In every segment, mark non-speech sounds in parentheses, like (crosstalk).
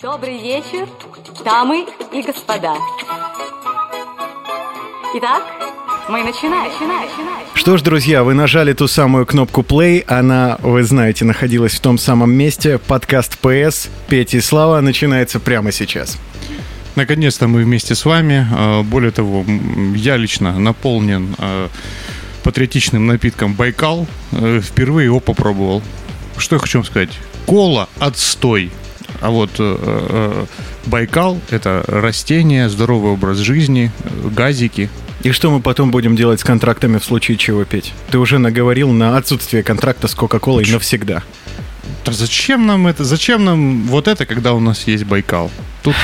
Добрый вечер, дамы и господа. Итак, мы начинаем, начинаем, начинаем. Что ж, друзья, вы нажали ту самую кнопку play. Она, вы знаете, находилась в том самом месте. Подкаст PS Петя и Слава начинается прямо сейчас. Наконец-то мы вместе с вами. А, Более того, я лично наполнен а, патриотичным напитком Байкал. Э, Впервые его попробовал. Что я хочу вам сказать? Кола отстой. А вот э, э, Байкал – это растение, здоровый образ жизни, э, газики. И что мы потом будем делать с контрактами в случае чего, Петь? Ты уже наговорил на отсутствие контракта с Кока-Колой навсегда. Да зачем нам это? Зачем нам вот это, когда у нас есть Байкал? Тут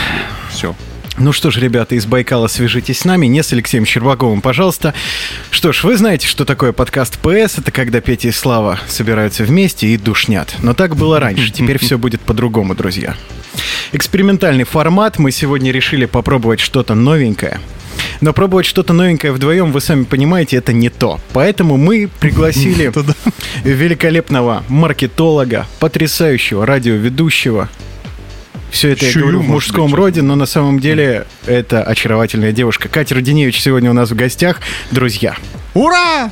все. Ну что ж, ребята из Байкала, свяжитесь с нами, не с Алексеем Щербаковым, пожалуйста. Что ж, вы знаете, что такое подкаст ПС, это когда Петя и Слава собираются вместе и душнят. Но так было раньше, теперь все будет по-другому, друзья. Экспериментальный формат, мы сегодня решили попробовать что-то новенькое. Но пробовать что-то новенькое вдвоем, вы сами понимаете, это не то. Поэтому мы пригласили (laughs) великолепного маркетолога, потрясающего радиоведущего, все это Чую, я говорю в мужском быть. роде, но на самом деле это очаровательная девушка. Катя Родиневич сегодня у нас в гостях. Друзья, Ура!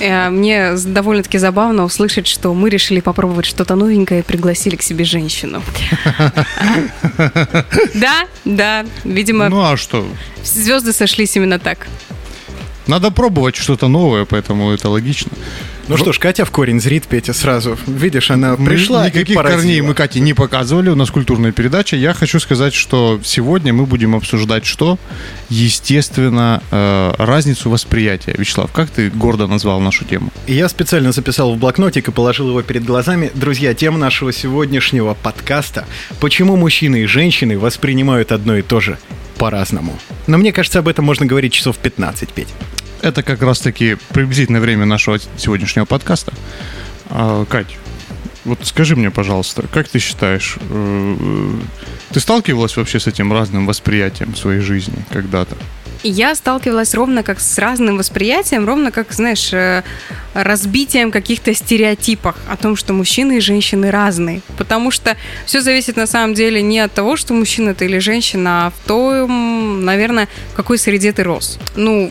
Э, Мне довольно-таки забавно услышать, что мы решили попробовать что-то новенькое и пригласили к себе женщину. (laughs) Да, да, видимо, Ну а что? звезды сошлись именно так. Надо пробовать что-то новое, поэтому это логично. Ну что ж, Катя в корень зрит, Петя сразу. Видишь, она пришла никаких и корней мы Кате не показывали, у нас культурная передача. Я хочу сказать, что сегодня мы будем обсуждать что? Естественно, э, разницу восприятия. Вячеслав, как ты гордо назвал нашу тему? Я специально записал в блокнотик и положил его перед глазами. Друзья, тема нашего сегодняшнего подкаста «Почему мужчины и женщины воспринимают одно и то же по-разному». Но мне кажется, об этом можно говорить часов 15, Петь. Это как раз-таки приблизительное время нашего сегодняшнего подкаста. А, Кать, вот скажи мне, пожалуйста, как ты считаешь, э, ты сталкивалась вообще с этим разным восприятием своей жизни когда-то? Я сталкивалась ровно как с разным восприятием, ровно как, знаешь, э, разбитием каких-то стереотипов о том, что мужчины и женщины разные. Потому что все зависит на самом деле не от того, что мужчина ты или женщина, а в том, наверное, в какой среде ты рос. Ну,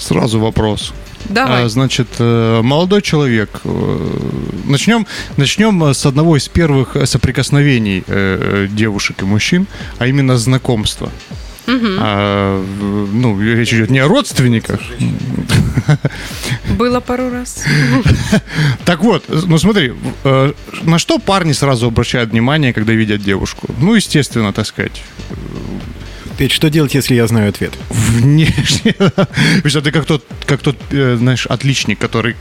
Сразу вопрос. давай. А, значит, э, молодой человек. э, Начнем, начнем э, с одного из первых соприкосновений девушек и мужчин, а именно знакомства. А, в- ну, речь идет не о родственниках. Было пару раз. (laughs) Так вот, ну смотри, на что парни сразу обращают внимание, когда видят девушку? Ну, естественно, так сказать, Петь, что делать, если я знаю ответ? внешне. Потому ты как тот, как тот, э, знаешь, отличник, который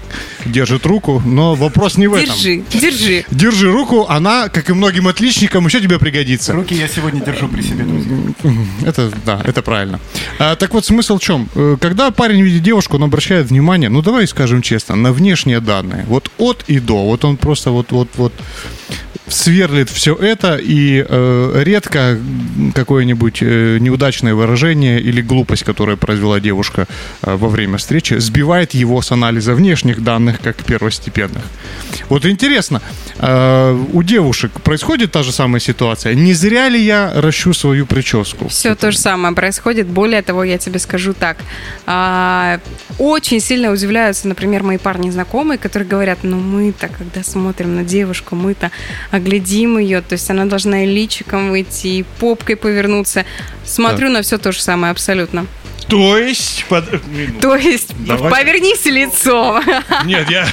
держит руку, но вопрос не в этом. Держи, держи. Держи руку, она, как и многим отличникам, еще тебе пригодится. Руки я сегодня держу при себе, друзья. Это, да, это правильно. А, так вот, смысл в чем? Э, Когда парень видит девушку, он обращает внимание, ну, давай скажем честно, на внешние данные. Вот от и до. Вот он просто вот, вот, вот сверлит все это, и э, редко какое-нибудь э, неудачное выражение или глупость, которую произвела девушка э, во время встречи, сбивает его с анализа внешних данных как первостепенных. Вот интересно, э, у девушек происходит та же самая ситуация? Не зря ли я ращу свою прическу? Все то же самое происходит. Более того, я тебе скажу так. а, очень сильно удивляются, например, мои парни знакомые, которые говорят, ну мы-то, когда смотрим на девушку, мы-то оглядим ее, то есть она должна и личиком выйти, и попкой повернуться. Смотрю на все то же самое абсолютно. То есть... под- минуту. То есть Давай. повернись лицом. Нет, я...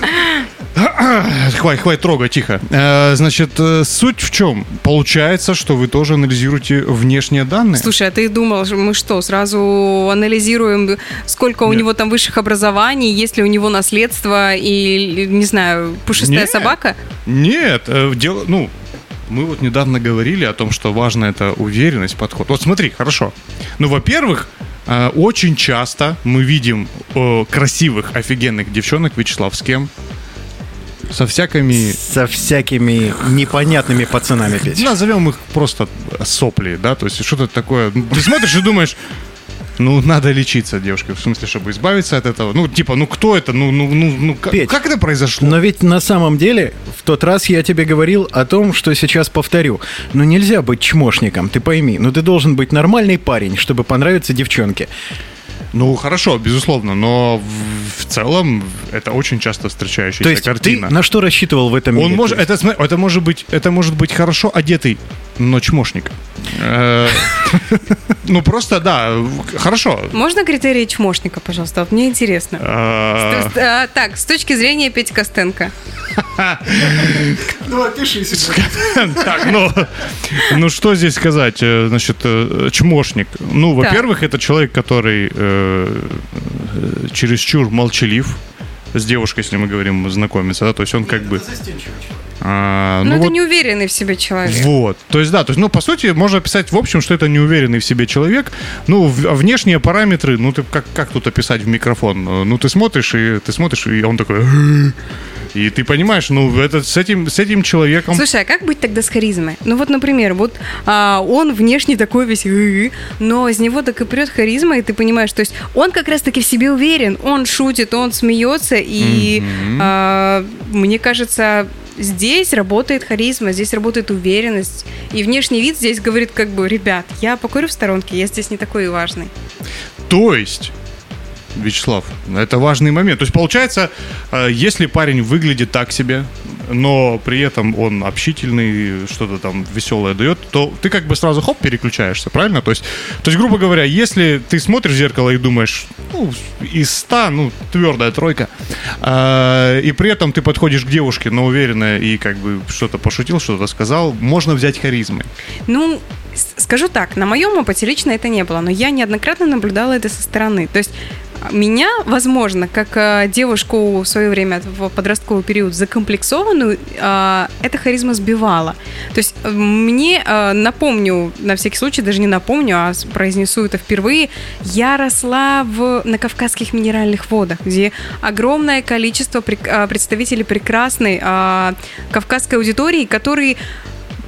(laughs) Хватит, хватит трогать, тихо. Э, Значит, э, суть в чем? Получается, что вы тоже анализируете внешние данные? Слушай, а ты думал, мы что, сразу анализируем, сколько у Нет. него там высших образований, есть ли у него наследство и, не знаю, пушистая Нет. собака? Нет, э, дело, ну, мы вот недавно говорили о том, что важно это уверенность, подход. Вот смотри, хорошо. Ну, во-первых, очень часто мы видим красивых, офигенных девчонок, Вячеслав, с кем? Со всякими Со всякими непонятными пацанами, Петь. Назовем их просто сопли, да, то есть что-то такое. Ты смотришь и думаешь, Ну, надо лечиться, девушка, в смысле, чтобы избавиться от этого. Ну, типа, ну кто это? Ну, ну, ну, ну как, Петь, как это произошло? Но ведь на самом деле в тот раз я тебе говорил о том, что сейчас повторю. Ну нельзя быть чмошником, ты пойми. Ну ты должен быть нормальный парень, чтобы понравиться девчонке. Ну, хорошо, безусловно, но в, в целом это очень часто встречающаяся То есть картина. ты на что рассчитывал в этом Он мире? может, это, это может быть, это может быть хорошо одетый, но чмошник. Э, Ну просто да, хорошо. Можно критерии чмошника, пожалуйста? Вот мне интересно. Э, а, так, с точки зрения Пети Костенко. Ну, опиши себя. Так, ну, ну что здесь сказать? Э, Значит, э, чмошник. Ну, во-первых, это человек, который э, чересчур молчалив. С девушкой, если мы говорим, знакомиться, да, то есть он как бы... а, Ну, ну это вот- неуверенный в себе человек. Вот. То есть, да, то есть, ну, по сути, можно описать в общем, что это неуверенный в себе человек. Ну, в- а внешние параметры, ну, ты как, как тут описать в микрофон? Ну, ты смотришь, и ты смотришь, и он такой... И ты понимаешь, ну, это, с, этим, с этим человеком... Слушай, а как быть тогда с харизмой? Ну вот, например, вот а, он внешне такой весь, но из него так и прет харизма, и ты понимаешь, то есть он как раз-таки в себе уверен, он шутит, он смеется, и а, мне кажется, здесь работает харизма, здесь работает уверенность, и внешний вид здесь говорит как бы, ребят, я покурю в сторонке, я здесь не такой и важный. То есть, Вячеслав, это важный момент. То есть, получается, э, если парень выглядит так себе, но при этом он общительный, что-то там веселое дает, то ты как бы сразу хоп, переключаешься, правильно? То есть, то есть, грубо говоря, если ты смотришь в зеркало и думаешь, ну, из 100, ну, твердая тройка, э, и при этом ты подходишь к девушке, но уверенно и как бы что-то пошутил, что-то сказал, можно взять харизмой. Ну, скажу так, на моем опыте лично это не было, но я неоднократно наблюдала это со стороны. То есть меня, возможно, как э, девушку в свое время в подростковый период закомплексованную, э, эта харизма сбивала. То есть э, мне, напомню, на всякий случай, даже не напомню, а произнесу это впервые, я росла в, на Кавказских минеральных водах, где огромное количество представителей прекрасной кавказской аудитории, которые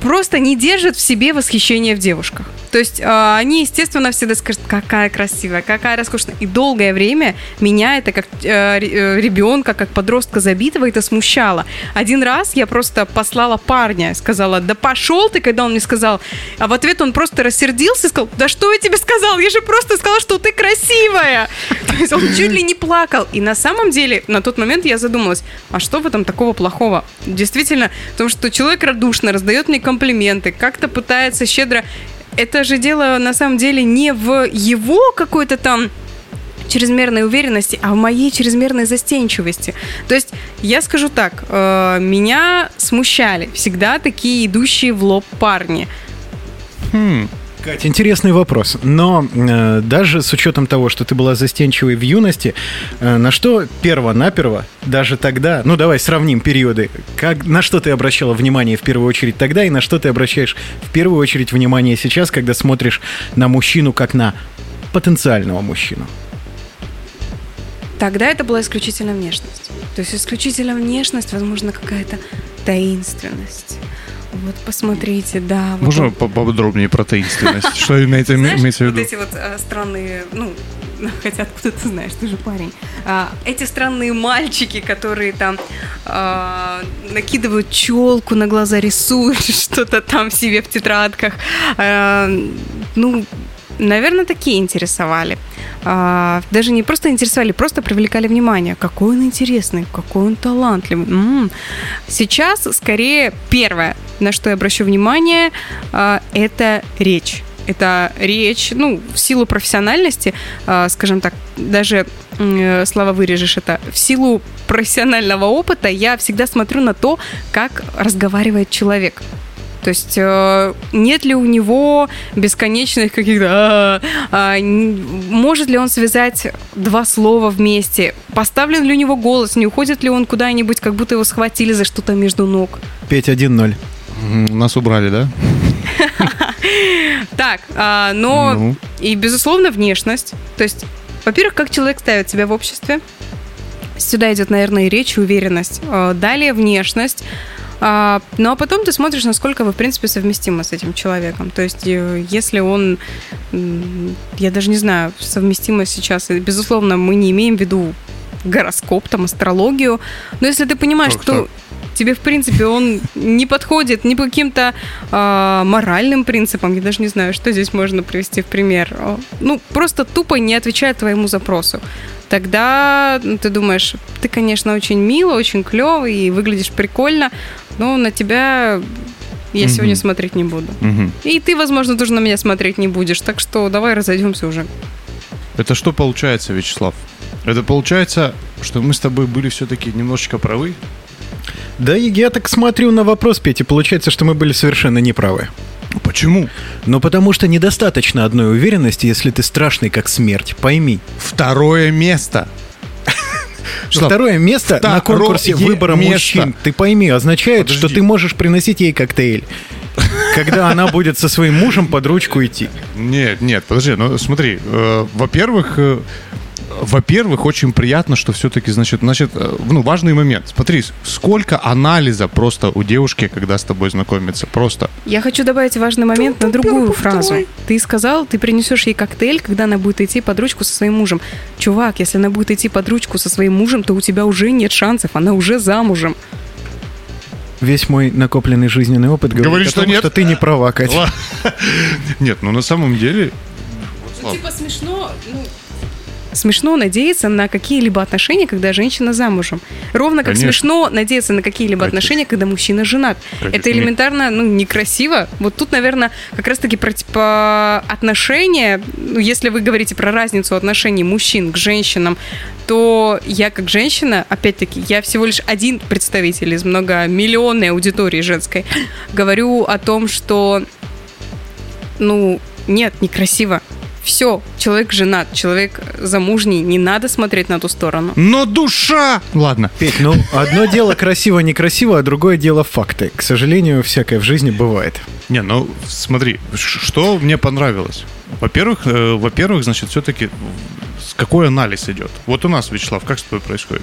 просто не держат в себе восхищение в девушках. То есть э, они, естественно, всегда скажут, какая красивая, какая роскошная. И долгое время меня это как э, э, ребенка, как подростка забитого, это смущало. Один раз я просто послала парня, сказала, да пошел ты, когда он мне сказал. А в ответ он просто рассердился и сказал, да что я тебе сказал? Я же просто сказала, что ты красивая. (laughs) То есть он чуть ли не плакал. И на самом деле, на тот момент я задумалась, а что в этом такого плохого? Действительно, потому что человек радушно раздает мне комплименты, как-то пытается щедро... Это же дело на самом деле не в его какой-то там чрезмерной уверенности, а в моей чрезмерной застенчивости. То есть я скажу так, э, меня смущали всегда такие идущие в лоб парни. Катя, интересный вопрос. Но э, даже с учетом того, что ты была застенчивой в юности, э, на что перво-наперво, даже тогда, ну давай сравним периоды, как, на что ты обращала внимание в первую очередь тогда и на что ты обращаешь в первую очередь внимание сейчас, когда смотришь на мужчину как на потенциального мужчину? Тогда это была исключительно внешность. То есть исключительно внешность, возможно, какая-то таинственность. Вот посмотрите, да. вот Можно он- по- поподробнее про таинственность? Что имеется в вот виду? эти вот э, странные, ну, (laughs) хотя откуда ты знаешь, ты же парень. А, эти странные мальчики, которые там а, накидывают челку на глаза, рисуют (laughs) что-то там себе в тетрадках. А, ну, наверное, такие интересовали. А, даже не просто интересовали, просто привлекали внимание. Какой он интересный, какой он талантливый. М. Сейчас, скорее, первое, на что я обращу внимание, а, это речь. Это речь, ну, в силу профессиональности, а, скажем так, даже, э, Слава, вырежешь это, в силу профессионального опыта я всегда смотрю на то, как разговаривает человек. То есть э, нет ли у него бесконечных каких-то... а, а, может ли он связать два слова вместе? Поставлен ли у него голос? Не уходит ли он куда-нибудь, как будто его схватили за что-то между ног? 5-1-0. М, Нас убрали, да? (laughs) Так, а, но Ну. и, безусловно, внешность. То есть, во-первых, как человек ставит себя в обществе. Сюда идет, наверное, и речь, и уверенность. А, Далее внешность. А, ну а потом ты смотришь, насколько вы, в принципе, совместимы с этим человеком. То есть, э, если он, я даже не знаю, совместимо сейчас, безусловно, мы не имеем в виду гороскоп, там, астрологию, но если ты понимаешь, что тебе, в принципе, он не подходит ни по каким-то а, моральным принципам, я даже не знаю, что здесь можно привести в пример, ну, просто тупо не отвечает твоему запросу. Тогда ну, ты думаешь, ты, конечно, очень мило, очень клевый и выглядишь прикольно, но на тебя я Мгм. сегодня смотреть не буду. Мгм. И ты, возможно, тоже на меня смотреть не будешь, так что давай разойдемся уже. Это что получается, Вячеслав? Это получается, что мы с тобой были все-таки немножечко правы? Да, и я так смотрю на вопрос, Петя, получается, что мы были совершенно неправы. Почему? Но потому что недостаточно одной уверенности, если ты страшный как смерть. Пойми. Второе место. Вячеслав, (laughs) Второе место на второе конкурсе выбора место. мужчин, ты пойми, означает, что Подожди. ты можешь приносить ей коктейль. Когда она будет со своим мужем под ручку идти. Нет, нет, подожди, ну смотри, э, во-первых, э, во-первых, очень приятно, что все-таки, значит, значит, э, ну, важный момент. Смотри, сколько анализа просто у девушки, когда с тобой знакомится, просто. Я хочу добавить важный момент на другую фразу. Ты сказал, ты принесешь ей коктейль, когда она будет идти под ручку со своим мужем. Чувак, если она будет идти под ручку со своим мужем, то у тебя уже нет шансов, она уже замужем. Весь мой накопленный жизненный опыт говорит, Говорит, о что том, нет. что ты не права, Катя. (laughs) Нет, ну на самом деле, Слав. типа смешно, Смешно надеяться на какие-либо отношения, когда женщина замужем. Ровно как Конечно. смешно надеяться на какие-либо Конечно. отношения, когда мужчина женат. Конечно. Это элементарно, ну, некрасиво. Вот тут, наверное, как раз-таки про типа отношения, ну, если вы говорите про разницу отношений мужчин к женщинам, то я как женщина, опять-таки, я всего лишь один представитель из многомиллионной аудитории женской, говорю о том, что, ну, нет, некрасиво. Все, человек женат, человек замужний, не надо смотреть на ту сторону. но душа! Ладно. Петь, ну, одно дело красиво-некрасиво, а другое дело факты. К сожалению, всякое в жизни бывает. Не, ну смотри, что мне понравилось. Во-первых, э, во-первых, значит, все-таки какой анализ идет. Вот у нас, Вячеслав, как с тобой происходит?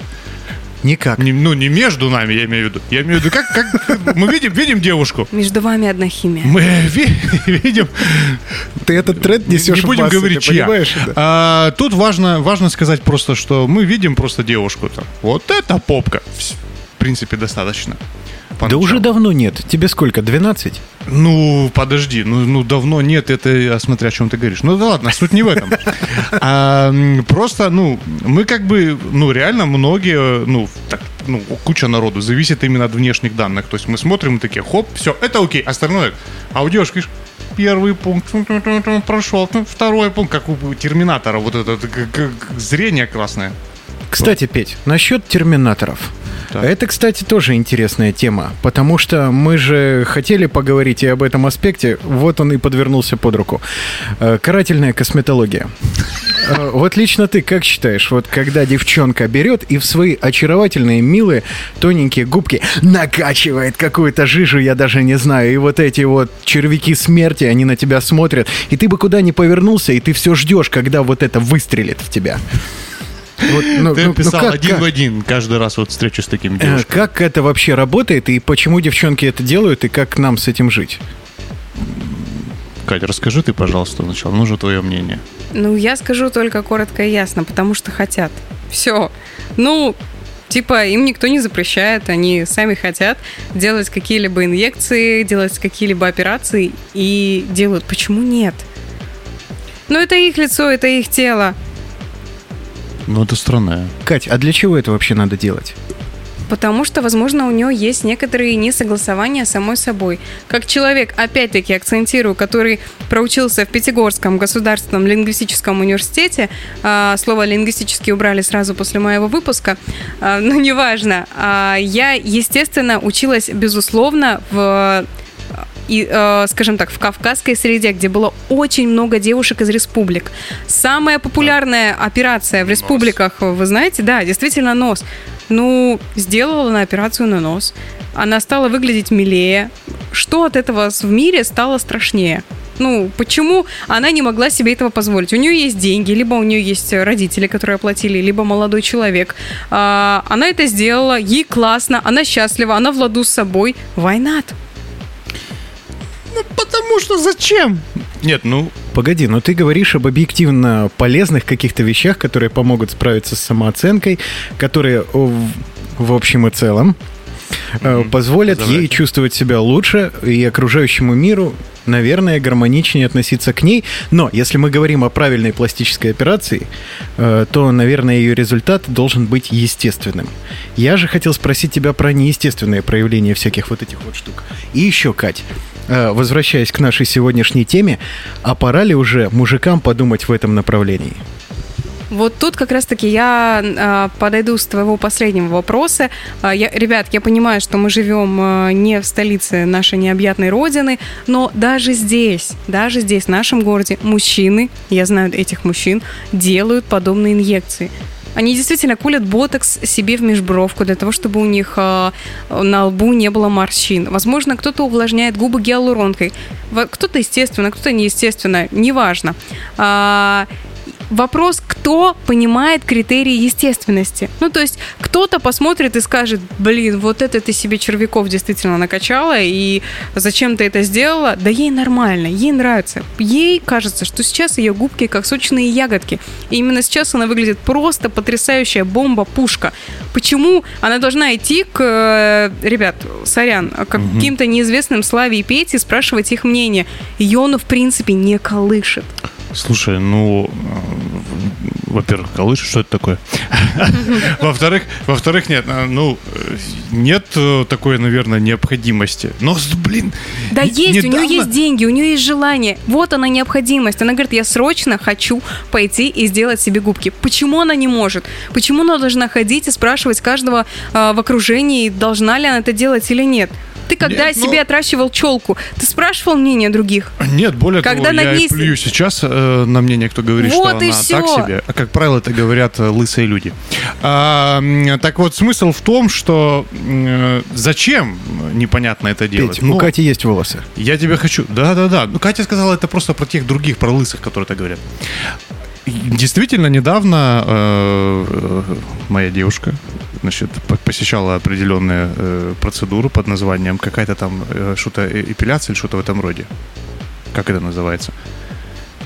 Никак. Не- ну, не между нами, я имею в виду. Я имею в виду, как, как (laughs) мы видим, видим девушку. Между вами одна химия. Мы (laughs) ви- видим, Ты этот тренд несешь не в будем массы, говорить, чья. понимаешь? Да. А, тут важно, важно сказать просто, что мы видим просто девушку там. Вот это попка. В принципе, достаточно. Да Поначалу. уже давно нет. Тебе сколько, 12? Ну, подожди, ну, ну давно нет, это я смотря о чем ты говоришь. Ну да ладно, суть не в этом. (laughs) А, просто, ну, мы как бы, ну, реально многие, ну, так, ну, куча народу зависит именно от внешних данных. То есть мы смотрим такие, хоп, все, это окей, остальное. А у девушки, видишь, первый пункт прошел, второй пункт, как у терминатора, вот это, это как- как зрение красное. Кстати, Петь, насчет терминаторов. Так. Это, кстати, тоже интересная тема, потому что мы же хотели поговорить и об этом аспекте, вот он и подвернулся под руку. Э, Карательная косметология. Э, Вот лично ты как считаешь, вот когда девчонка берет и в свои очаровательные, милые, тоненькие губки накачивает какую-то жижу, я даже не знаю, и вот эти вот червяки смерти, они на тебя смотрят, и ты бы куда ни повернулся, и ты все ждешь, когда вот это выстрелит в тебя. Вот, ну, Ты ну, ну писал как- один как? в один каждый раз вот встречу с такими Э, девушками. Как это вообще работает и почему девчонки это делают и как нам с этим жить? Катя, расскажи ты, пожалуйста, сначала, нужно твое мнение. Ну, я скажу только коротко и ясно, потому что хотят. Все. Ну, типа, им никто не запрещает, они сами хотят делать какие-либо инъекции, делать какие-либо операции и делают. Почему нет? Ну, это их лицо, это их тело. Ну, это странное. Кать, а для чего это вообще надо делать? Потому что, возможно, у нее есть некоторые несогласования с самой собой. Как человек, опять-таки, акцентирую, который проучился в Пятигорском государственном лингвистическом университете, а, слово «лингвистический» убрали сразу после моего выпуска, а, но неважно. А, я, естественно, училась, безусловно, в и, э, скажем так, в кавказской среде, где было очень много девушек из республик. Самая популярная операция в республиках, вы знаете, да, действительно нос. Ну, сделала на операцию на нос. Она стала выглядеть милее. Что от этого в мире стало страшнее? Ну, почему она не могла себе этого позволить? У нее есть деньги, либо у нее есть родители, которые оплатили, либо молодой человек. А, она это сделала, ей классно, она счастлива, она в ладу с собой. Not? Ну, потому что зачем? Нет, ну, Погоди, но ты говоришь об объективно полезных каких-то вещах, которые помогут справиться с самооценкой, которые в, в общем и целом э, позволят ей Позволяют. чувствовать себя лучше и окружающему миру, наверное, гармоничнее относиться к ней. Но если мы говорим о правильной пластической операции, э, то, наверное, ее результат должен быть естественным. Я же хотел спросить тебя про неестественное проявление всяких вот этих вот штук. И еще, Кать, возвращаясь к нашей сегодняшней теме, а пора ли уже мужикам подумать в этом направлении? Вот тут как раз-таки я а, подойду с твоего последнего вопроса. А, я, ребят, я понимаю, что мы живем а, не в столице нашей необъятной родины, но даже здесь, даже здесь, в нашем городе, мужчины, я знаю этих мужчин, делают подобные инъекции. Они действительно кулят ботокс себе в межбровку для того, чтобы у них а, на лбу не было морщин. Возможно, кто-то увлажняет губы гиалуронкой, кто-то естественно, кто-то неестественно, неважно. А, вопрос, кто понимает критерии естественности. Ну, то есть кто-то посмотрит и скажет, блин, вот это ты себе червяков действительно накачала, и зачем ты это сделала? Да ей нормально, ей нравится. Ей кажется, что сейчас ее губки как сочные ягодки. И именно сейчас она выглядит просто потрясающая бомба-пушка. Почему она должна идти к, э, ребят, сорян, к каким-то неизвестным Славе и Пете и спрашивать их мнение? Ее оно, в принципе, не колышет. Слушай, ну, э, во-первых, колышет, что это такое? (laughs) Во-вторых, во-вторых, нет, э, ну, э, нет такой, наверное, необходимости. Но, блин, Да есть, у нее есть деньги, у нее есть желание. Вот она необходимость. Она говорит, я срочно хочу пойти и сделать себе губки. Почему она не может? Почему она должна ходить и спрашивать каждого э, в окружении, должна ли она это делать или нет? Ты когда Нет, ну- себе отращивал челку, ты спрашивал мнение других? Нет, более Когда того, над я ней плюю сейчас э, на мнение, кто говорит, Вот что и она всё. так себе. А, как правило, это говорят э, лысые люди. А, так вот, смысл в том, что э, зачем непонятно это делать. Петь, у Ну, Кати есть волосы. Я тебя хочу. Да-да-да. Ну, Катя сказала это просто про тех других, про лысых, которые так говорят. Действительно, недавно э, э, моя девушка значит, по- посещала определенную э, процедуру под названием какая-то там э, что-то э, эпиляция или что-то в этом роде. Как это называется?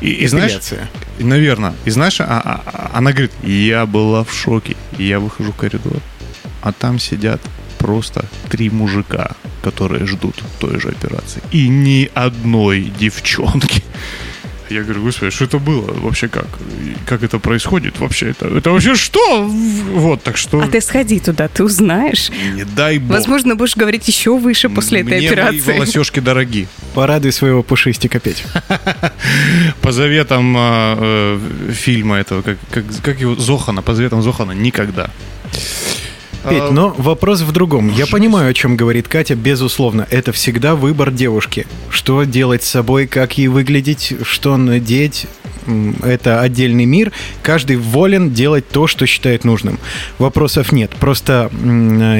И, и знаешь, Эпиляция. наверное, и знаешь, а- а- а- она говорит, я была в шоке. Я выхожу в коридор, а там сидят просто три мужика, которые ждут той же операции. И ни одной девчонки. Я говорю, господи, что это было? Вообще как? Как это происходит? Вообще это, это вообще что? Вот, так что А ты сходи туда, ты узнаешь. не дай бог. Возможно, будешь говорить еще выше после этой Мне операции. мои волосешки дороги. Порадуй своего пушистика, Петь. (laughs) По заветам а, э, фильма этого, как, как, как его, Зохана, по заветам Зохана, никогда. Петь, А, но вопрос в другом. Я понимаю, о чем говорит Катя, безусловно. Это всегда выбор девушки. Что делать с собой, как ей выглядеть, что надеть. Это отдельный мир. Каждый волен делать то, что считает нужным. Вопросов нет. Просто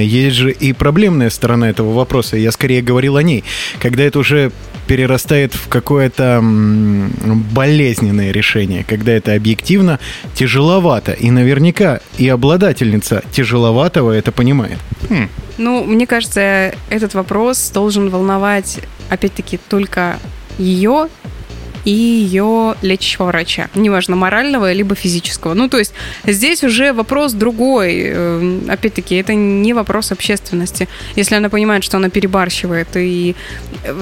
есть же и проблемная сторона этого вопроса. Я скорее говорил о ней. Когда это уже перерастает в какое-то болезненное решение, когда это объективно тяжеловато. И наверняка и обладательница тяжеловатого это понимает. Ну, мне кажется, этот вопрос должен волновать, опять-таки, только ее и ее лечащего врача. Неважно, морального либо физического. Ну, то есть здесь уже вопрос другой. Э, Опять-таки, это не вопрос общественности. Если она понимает, что она перебарщивает. И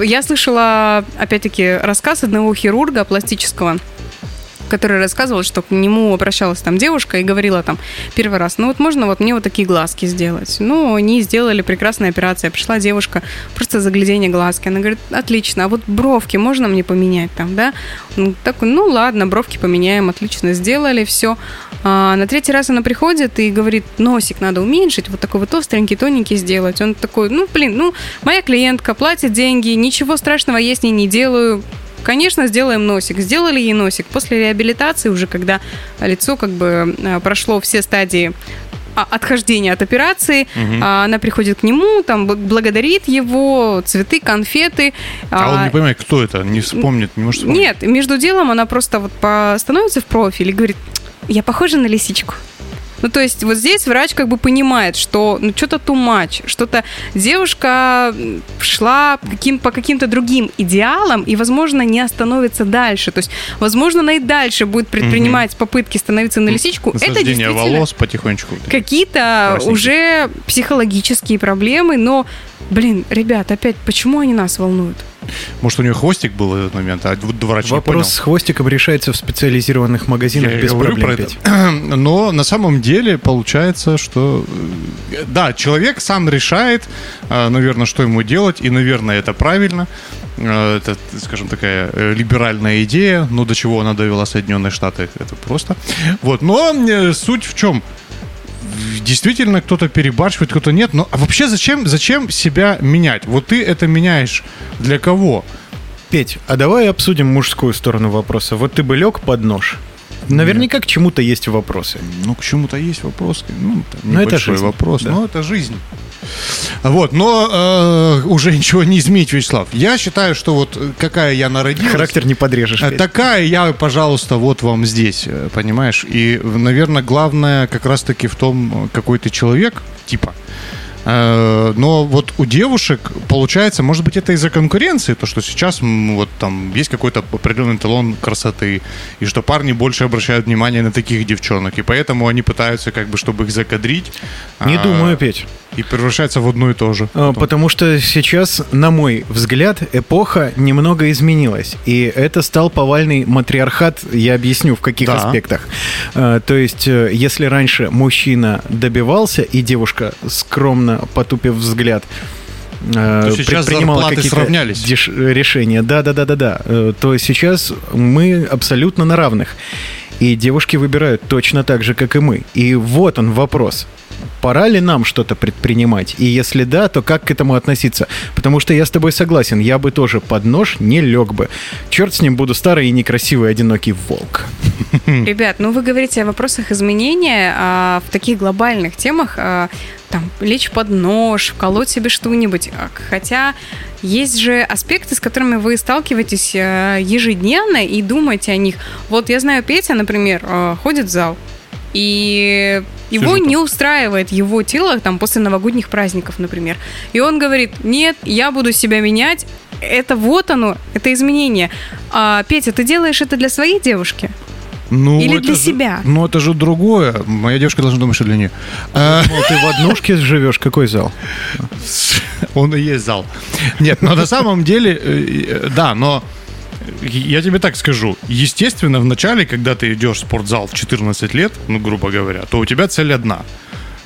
я слышала, опять-таки, рассказ одного хирурга пластического, который рассказывал, что к нему обращалась там девушка и говорила там первый раз, ну вот можно вот мне вот такие глазки сделать. Ну, они сделали прекрасная операция. Пришла девушка, просто заглядение глазки. Она говорит, отлично, а вот бровки можно мне поменять там, да? Он такой, ну ладно, бровки поменяем, отлично, сделали, все. А на третий раз она приходит и говорит, носик надо уменьшить, вот такой вот остренький, тоненький сделать. Он такой, ну, блин, ну, моя клиентка платит деньги, ничего страшного я с ней не делаю, Конечно, сделаем носик. Сделали ей носик. После реабилитации, уже когда лицо как бы э, прошло все стадии а, отхождения от операции. А, Она приходит к нему, там благодарит его, цветы, конфеты. А он А, не понимает, кто это, не вспомнит, не может вспомнить. Нет, между делом она просто вот становится в профиль и говорит, я похожа на лисичку. Ну, то есть вот здесь врач как бы понимает, что ну что-то much, что-то девушка шла каким, по каким-то другим идеалам и, возможно, не остановится дальше. То есть, возможно, она и дальше будет предпринимать попытки становиться на лисичку. Это действительно волос потихонечку. какие-то уже психологические проблемы, но, блин, ребят, опять, почему они нас волнуют? Может, у нее хвостик был в этот момент, а врач не понял. Вопрос с хвостиком решается в специализированных магазинах Я без говорю проблем. про это. (clears throat) Но на самом деле получается, что э, да, человек сам решает, э, наверное, что ему делать, и, наверное, это правильно. Э, Это, скажем, такая либеральная идея, но до чего она довела Соединенные Штаты, это просто. Вот, но суть в чем? Действительно, кто-то перебарщивает, кто-то нет. Но а вообще зачем, зачем себя менять? Вот ты это меняешь для кого? Петь, а давай обсудим мужскую сторону вопроса. Вот ты бы лег под нож. Наверняка к чему-то есть вопросы. Ну, к чему-то есть вопрос. Ну, там Ну, это жизнь, вопрос. да. Но это жизнь. Вот, но э, уже ничего не изменить, Вячеслав. Я считаю, что вот э, какая я народилась, Характер не подрежешь. э, Петь. такая я, пожалуйста, вот вам здесь, э, понимаешь? И, наверное, главное как раз-таки в том, э, какой ты человек, типа. Э, Но вот у девушек, получается, может быть, это из-за конкуренции, то, что сейчас вот там есть какой-то определенный талон красоты, и что парни больше обращают внимание на таких девчонок, и поэтому они пытаются, как бы, чтобы их закадрить. Не а, думаю, Петь. И превращаются в одно и то же. А, Потому что сейчас, на мой взгляд, эпоха немного изменилась. И это стал повальный матриархат, я объясню, в каких Да. аспектах. А, То есть, э, если раньше мужчина добивался, и девушка, скромно потупив взгляд, э, То сейчас предпринимала какие-то сравнялись. решения, да-да-да-да-да, э, то сейчас мы абсолютно на равных. И девушки выбирают точно так же, как и мы. И вот он вопрос. Пора ли нам что-то предпринимать? И если да, то как к этому относиться? Потому что я с тобой согласен, я бы тоже под нож не лег бы. Черт с ним, буду старый и некрасивый одинокий волк. Ребят, ну вы говорите о вопросах изменения а, в таких глобальных темах, а, там, лечь под нож, вколоть себе что-нибудь. А, Хотя есть же аспекты, с которыми вы сталкиваетесь а, ежедневно и думаете о них. Вот я знаю, Петя, например, а, ходит в зал, и его Сижу не устраивает его тело там после новогодних праздников, например. И он говорит, нет, я буду себя менять, это вот оно, это изменение. А, Петя, ты делаешь это для своей девушки? Ну, Или это для же- себя? Ну, это же другое. Моя девушка должна думать, что для нее. А, Мол, ты в однушке живешь, какой зал? (laughs) Он и есть зал. Нет, но на самом деле, э, э, да, но я тебе так скажу. Естественно, в начале, когда ты идешь в спортзал в 14 лет, ну, грубо говоря, то у тебя цель одна.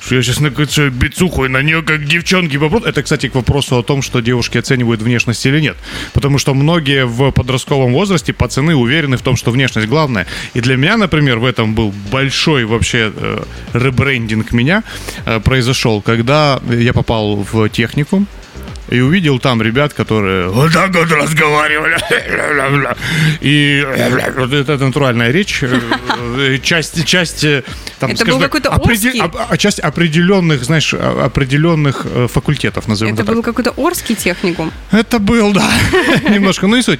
Я сейчас накачаю бицуху и на нее как девчонки попрут. Это, кстати, к вопросу о том, что девушки оценивают внешность или нет. Потому что многие в подростковом возрасте пацаны уверены в том, что внешность главная. И для меня, например, в этом был большой вообще э, ребрендинг меня э, произошел, когда я попал в техникум, и увидел там ребят, которые вот так вот разговаривали. И вот это, натуральная речь. э, Часть, часть э, там, Это был какой-то опреде- Орский? а- часть определенных, знаешь, определенных э, факультетов, назовем Это это был какой-то Орский техникум. Это был, да, (laughs) немножко, ну и суть.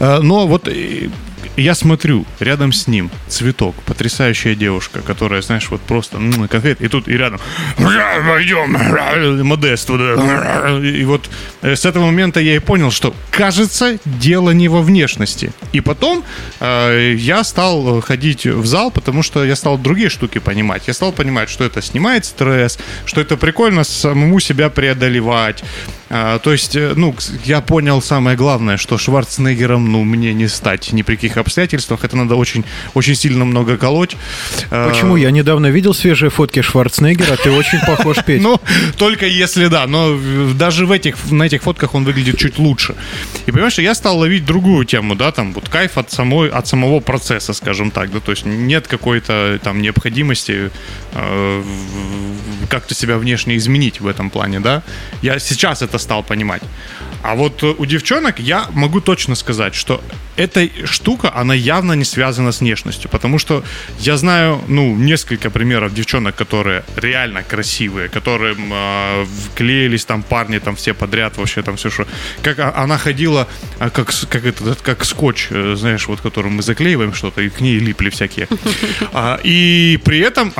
Э, Но вот э, я смотрю, рядом с ним цветок, потрясающая девушка, которая, знаешь, вот просто м, конфет, и тут и рядом пойдем, модест, э, и вот э, с этого момента я и понял, что, кажется, дело не во внешности. И потом э, я стал ходить в зал, потому что я стал другие штуки понимать. Я стал понимать, что это снимает стресс, что это прикольно самому себя преодолевать. А, то есть, э, ну, я понял самое главное, что Шварценеггером, ну, мне не стать ни при каких обстоятельствах. Это надо очень, очень сильно много колоть. А, Почему? Я недавно видел свежие фотки Шварценеггера, ты очень похож, (laughs) Петь. Ну, только если да, но даже в этих, на этих фотках он выглядит чуть лучше. И понимаешь, я стал ловить другую тему, да, там вот кайф от, самой, от самого процесса, скажем так, да, то есть нет какой-то там необходимости э, как-то себя внешне изменить в этом плане, да. Я сейчас это стал понимать. А вот э, у девчонок я могу точно сказать, что эта штука, она явно не связана с внешностью, потому что я знаю, ну, несколько примеров девчонок, которые реально красивые, которым э, вклеились там парни там все подряд, вообще там все что. Как а- она ходила, а, как, как, это, как скотч, э, знаешь, вот которым мы заклеиваем что-то, и к ней липли всякие. (laughs) А, и при этом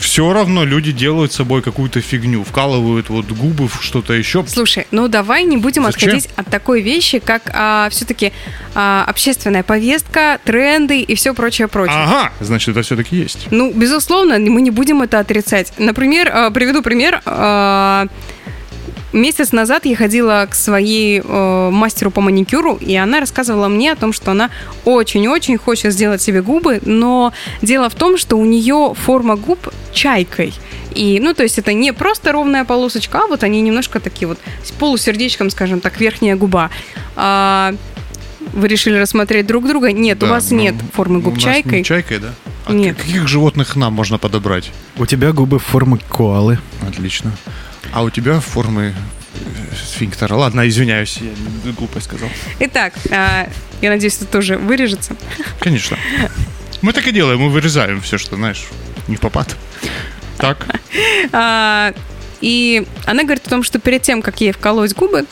все равно люди делают с собой какую-то фигню, вкалывают вот губы в что-то еще. Слушай, ну давай не будем Зачем? Отходить от такой вещи, как все-таки общественная повестка, тренды и все прочее, прочее. Ага, значит, это все-таки есть. Ну, безусловно, мы не будем это отрицать. Например, э, приведу пример. Месяц назад я ходила к своей э, мастеру по маникюру, и она рассказывала мне о том, что она очень-очень хочет сделать себе губы, но дело в том, что у нее форма губ чайкой. И, ну, то есть это не просто ровная полосочка, а вот они немножко такие вот с полусердечком, скажем так, верхняя губа. А, вы решили рассмотреть друг друга? Нет, у Да, вас ну, нет формы у губ нас чайкой. не чайкой, да? А Нет. Каких животных нам можно подобрать? У тебя губы формы коалы. Отлично. А у тебя формы э, сфинктера. Ладно, извиняюсь, я глупость сказал. Итак, а, я надеюсь, это тоже вырежется. Конечно. Мы так и делаем, мы вырезаем все, что, знаешь, не в попад. Так. А, И она говорит о том, что перед тем, как ей вколоть губы,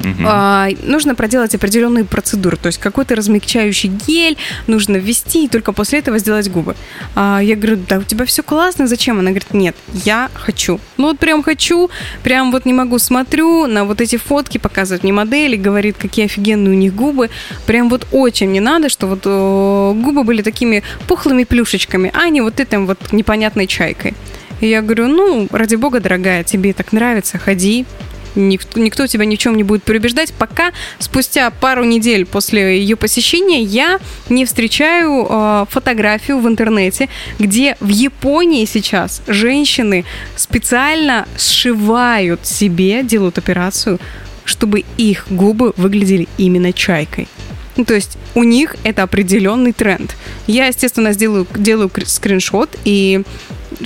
Мгм. а, нужно проделать определенные процедуры. То есть какой-то размягчающий гель нужно ввести и только после этого сделать губы. А, Я говорю, да у тебя все классно, зачем? Она говорит, нет, я хочу. Ну вот прям хочу, прям вот не могу, смотрю на вот эти фотки, показывает мне модели, говорит, какие офигенные у них губы. Прям вот очень мне надо, что вот о, губы были такими пухлыми плюшечками, а не вот этим вот непонятной чайкой. И я говорю, ну, ради бога, дорогая, тебе так нравится, ходи, Никто, никто тебя ни в чем не будет переубеждать, пока спустя пару недель после ее посещения я не встречаю э, фотографию в интернете, где в Японии сейчас женщины специально сшивают себе, делают операцию, чтобы их губы выглядели именно чайкой. Ну, то есть у них это определенный тренд. Я, естественно, сделаю, делаю кр- скриншот и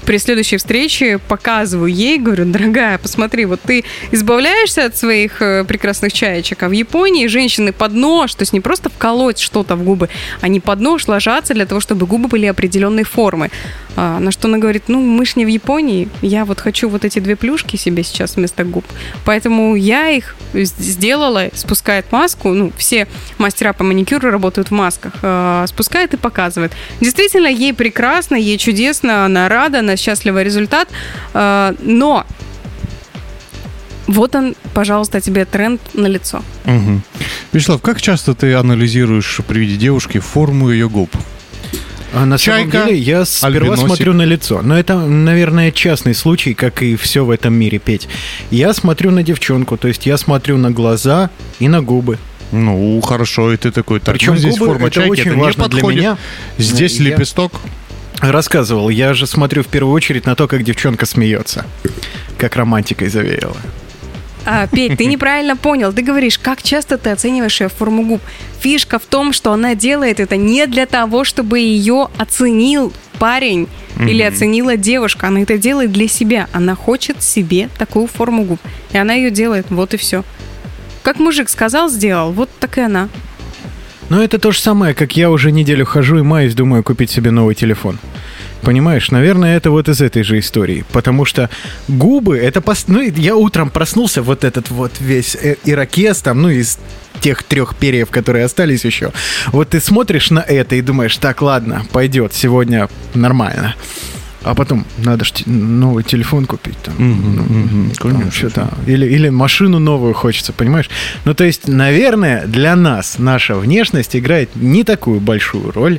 при следующей встрече показываю ей, говорю, дорогая, посмотри, вот ты избавляешься от своих э, прекрасных чаечек, а в Японии женщины под нож, то есть не просто вколоть что-то в губы, они под нож ложатся для того, чтобы губы были определенной формы. А, на что она говорит, ну, мы ж не в Японии, я вот хочу вот эти две плюшки себе сейчас вместо губ, поэтому я их сделала, спускает маску, ну, все мастера по маникюру работают в масках, а, спускает и показывает. Действительно, ей прекрасно, ей чудесно, она рада, она счастлива результат, а, но вот он, пожалуйста, тебе тренд на лицо. Мгм. Вячеслав, как часто ты анализируешь при виде девушки форму ее губ? А на Чайка, самом деле я сперва альбиносик. смотрю на лицо. Но это, наверное, частный случай, как и все в этом мире петь. Я смотрю на девчонку, то есть я смотрю на глаза и на губы. Ну, хорошо, и ты такой, так, Причем ну, здесь губы форма это чайки, очень это не важно для подходит. меня. Здесь Я- лепесток. Рассказывал, я же смотрю в первую очередь на то, как девчонка смеется. Как романтикой завеяла. А, Петь, ты (laughs) неправильно понял. Ты говоришь, как часто ты оцениваешь ее форму губ. Фишка в том, что она делает это не для того, чтобы ее оценил парень или оценила девушка. Она это делает для себя. Она хочет себе такую форму губ. И она ее делает. Вот и все. Как мужик сказал, сделал. Вот так и она. Но это то же самое, как я уже неделю хожу и маюсь, думаю купить себе новый телефон. Понимаешь, наверное, это вот из этой же истории. Потому что губы, это... Пос... Ну, я утром проснулся, вот этот вот весь э- ирокез там, ну, из тех трех перьев, которые остались еще. Вот ты смотришь на это и думаешь, так, ладно, пойдет, сегодня нормально. А потом, надо же новый телефон купить. Там, Мгм, ну, мгм, там что-то. Или, или машину новую хочется, понимаешь? Ну, то есть, наверное, для нас наша внешность играет не такую большую роль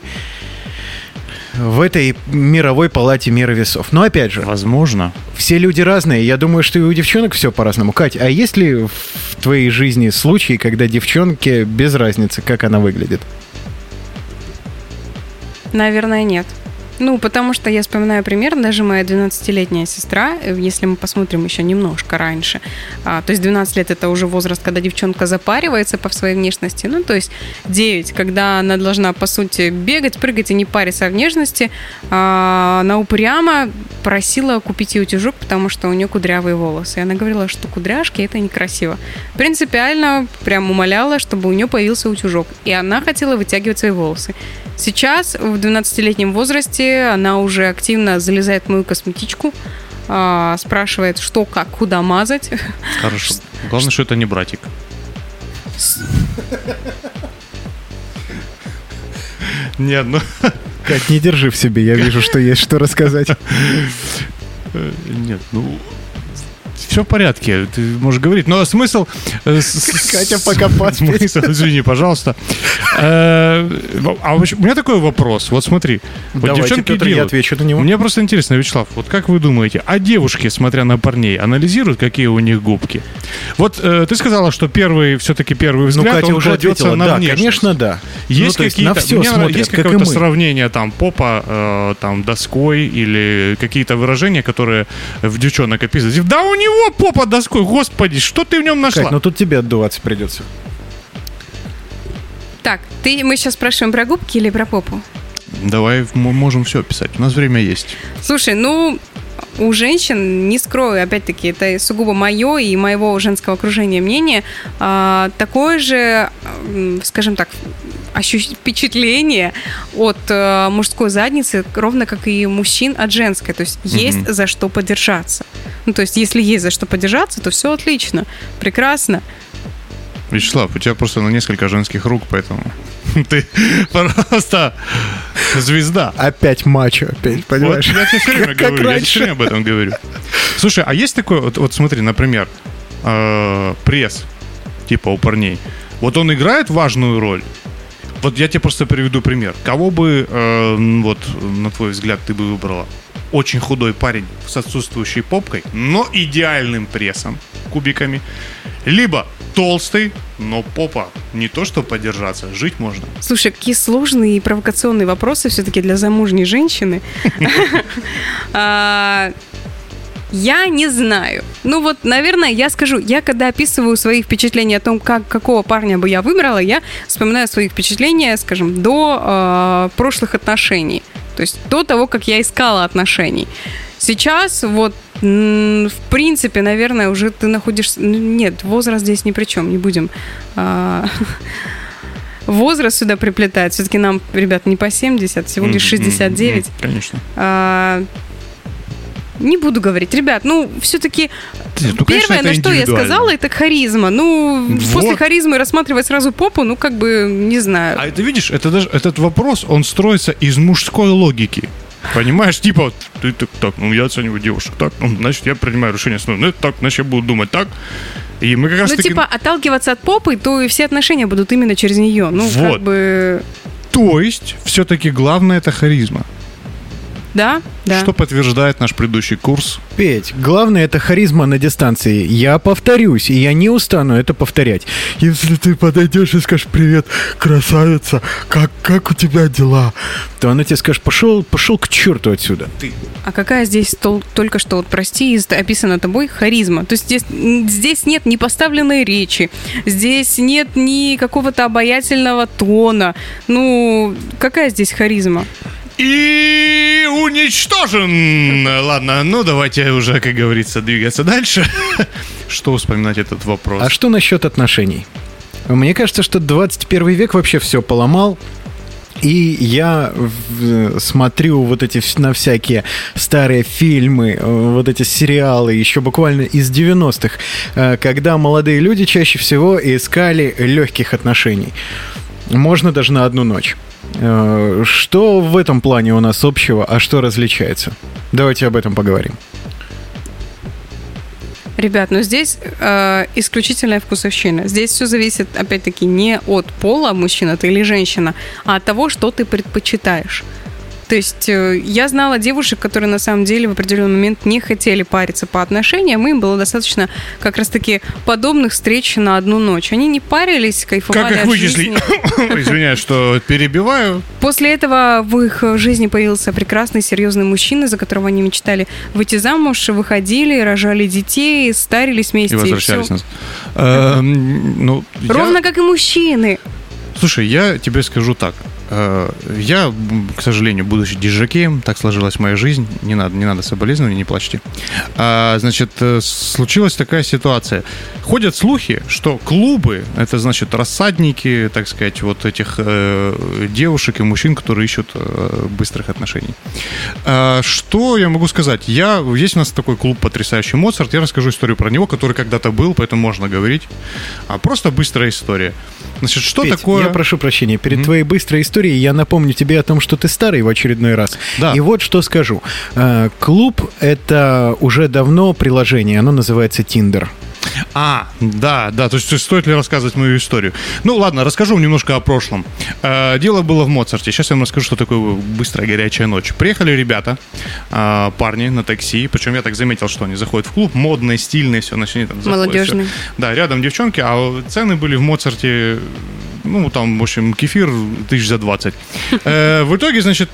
в этой мировой палате меры весов. Но опять же, Возможно. все люди разные. Я думаю, что и у девчонок все по-разному. Кать, а есть ли в твоей жизни случаи, когда девчонке без разницы, как она выглядит? Наверное, нет. Ну, потому что я вспоминаю пример, даже моя 12-летняя сестра, э, если мы посмотрим еще немножко раньше, а, то есть 12 лет это уже возраст, когда девчонка запаривается по своей внешности, ну, то есть 9, когда она должна, по сути, бегать, прыгать и не париться о внешности, а, она упрямо просила купить ей утюжок, потому что у нее кудрявые волосы. И она говорила, что кудряшки это некрасиво. Принципиально прям умоляла, чтобы у нее появился утюжок. И она хотела вытягивать свои волосы. Сейчас, в 12-летнем возрасте, она уже активно залезает в мою косметичку, а, спрашивает, что, как, куда мазать. Хорошо. Главное, что это не братик. Нет, ну... Кать, не держи в себе, я вижу, что есть что рассказать. Нет, ну... Все в порядке, ты можешь говорить. Но смысл... э, (laughs) Катя пока. (laughs) Смысл, извини, пожалуйста. Э, А у меня такой вопрос. Вот смотри. Вот девчонки Петр, я отвечу на него. Мне просто интересно, Вячеслав, вот как вы думаете, а девушки, смотря на парней, анализируют, какие у них губки? Вот э, ты сказала, что первый, все-таки первый Ну, взгляд, он кладется на да, внешность. конечно, да. Есть Ну, есть какие-то, на все мне нрав- смотрят, есть какое-то сравнение там попа, э, там доской или какие-то выражения, которые в девчонок описывают. Да у него попа доской, господи, что ты в нем нашла? Кать, ну тут тебе отдуваться придется. Так, ты, мы сейчас спрашиваем про губки или про попу? Давай мы можем все описать, у нас время есть. Слушай, ну, у женщин, не скрою, опять-таки, это сугубо мое и моего женского окружения мнение, а, такое же, скажем так, ощущ- впечатление от э, мужской задницы, ровно как и мужчин от женской. То есть есть за что подержаться. Ну, то есть если есть за что подержаться, то все отлично, прекрасно. Вячеслав, у тебя просто на несколько женских рук, поэтому (laughs) ты просто звезда. Опять мачо, опять, Вот понимаешь? я тебе все время Как- как говорю, я тебе все время об этом говорю. Слушай, а есть такой, вот, вот смотри, например, э, пресс, типа у парней. Вот он играет важную роль. Вот я тебе просто приведу пример. Кого бы, э, вот, на твой взгляд, ты бы выбрала? Очень худой парень с отсутствующей попкой, но идеальным прессом, кубиками. Либо толстый, но попа не то, что подержаться, жить можно. Слушай, какие сложные и провокационные вопросы все-таки для замужней женщины. (laughs) (laughs) Я не знаю. Ну вот, наверное, я скажу, я когда описываю свои впечатления о том, как, какого парня бы я выбрала, я вспоминаю свои впечатления, скажем, до э, прошлых отношений. То есть до того, как я искала отношений. Сейчас вот, в принципе, наверное, уже ты находишься... Нет, возраст здесь ни при чем, не будем а, возраст сюда приплетает. Все-таки нам, ребят, не по 70, всего лишь 69. Конечно. А, не буду говорить. Ребят, ну, все-таки Ну, первое, это на что я сказала, это харизма. Ну, Вот. после харизмы рассматривать сразу попу, ну, как бы, не знаю. А ты видишь, это даже этот вопрос, он строится из мужской логики. Понимаешь, типа, ты так, так, ну я оцениваю девушек, так, ну, значит, я принимаю решение, ну, это так, значит, я буду думать так. И мы как раз Ну, таки... типа, отталкиваться от попы, то и все отношения будут именно через нее. Ну, Вот. как бы, То есть, все-таки главное это харизма. Да, да. Что подтверждает наш предыдущий курс. Петь, главное это харизма на дистанции. Я повторюсь, и я не устану это повторять. Если ты подойдешь и скажешь «Привет, красавица, как, как у тебя дела?» То она тебе скажет «Пошел, пошел к черту отсюда». Ты. А какая здесь тол- только что, вот прости, из- описана тобой харизма? То есть здесь, здесь нет ни поставленной речи, здесь нет ни какого-то обаятельного тона. Ну, какая здесь харизма? И уничтожен! Ладно, ну давайте уже, как говорится, двигаться дальше. (laughs) Что вспоминать этот вопрос? А что насчет отношений? Мне кажется, что 21 век вообще все поломал. И я в- смотрю вот эти на всякие старые фильмы, э, вот эти сериалы, еще буквально из 90-х, э, когда молодые люди чаще всего искали легких отношений. Можно даже на одну ночь. Э, Что в этом плане у нас общего, а что различается? Давайте об этом поговорим. Ребят, ну здесь э, исключительная вкусовщина. Здесь все зависит, опять-таки, не от пола, мужчина ты или женщина, а от того, что ты предпочитаешь. То есть э, я знала девушек, которые на самом деле в определенный момент не хотели париться по отношениям, им было достаточно как раз-таки подобных встреч на одну ночь. Они не парились, кайфовали Как их вычислить? (coughs) Извиняюсь, что перебиваю. После этого в их жизни появился прекрасный, серьезный мужчина, за которого они мечтали выйти замуж, выходили, рожали детей, старились вместе. И возвращались назад. Эм, Ну, я- Ровно как и мужчины. Слушай, я тебе скажу так. Э, Я, к сожалению, будучи диджакеем, так сложилась моя жизнь. Не надо, не надо соболезнования, не плачьте. А, Значит, э, случилась такая ситуация. Ходят слухи, что клубы, это значит рассадники, так сказать, вот этих э, девушек и мужчин, которые ищут э, быстрых отношений. А, Что я могу сказать? Я, есть у нас такой клуб потрясающий Моцарт. Я расскажу историю про него, который когда-то был, поэтому можно говорить. А просто быстрая история. Значит, что Петь, такое? Я прошу прощения, перед твоей быстрой историей я напомню тебе о том, что ты старый в очередной раз. Да. И вот что скажу. Э, Клуб — это уже давно приложение, оно называется Tinder. А, да, да, то есть стоит ли рассказывать мою историю? Ну ладно, расскажу вам немножко о прошлом. Э, Дело было в Моцарте. Сейчас я вам расскажу, что такое быстрая горячая ночь. Приехали ребята, э, парни на такси, причем я так заметил, что они заходят в клуб, модные, стильные, все, значит, они там заходят, Молодежные. всё. Да, рядом девчонки, а цены были в Моцарте, ну, там, в общем, кефир тысяч за 20. Э, В итоге, значит,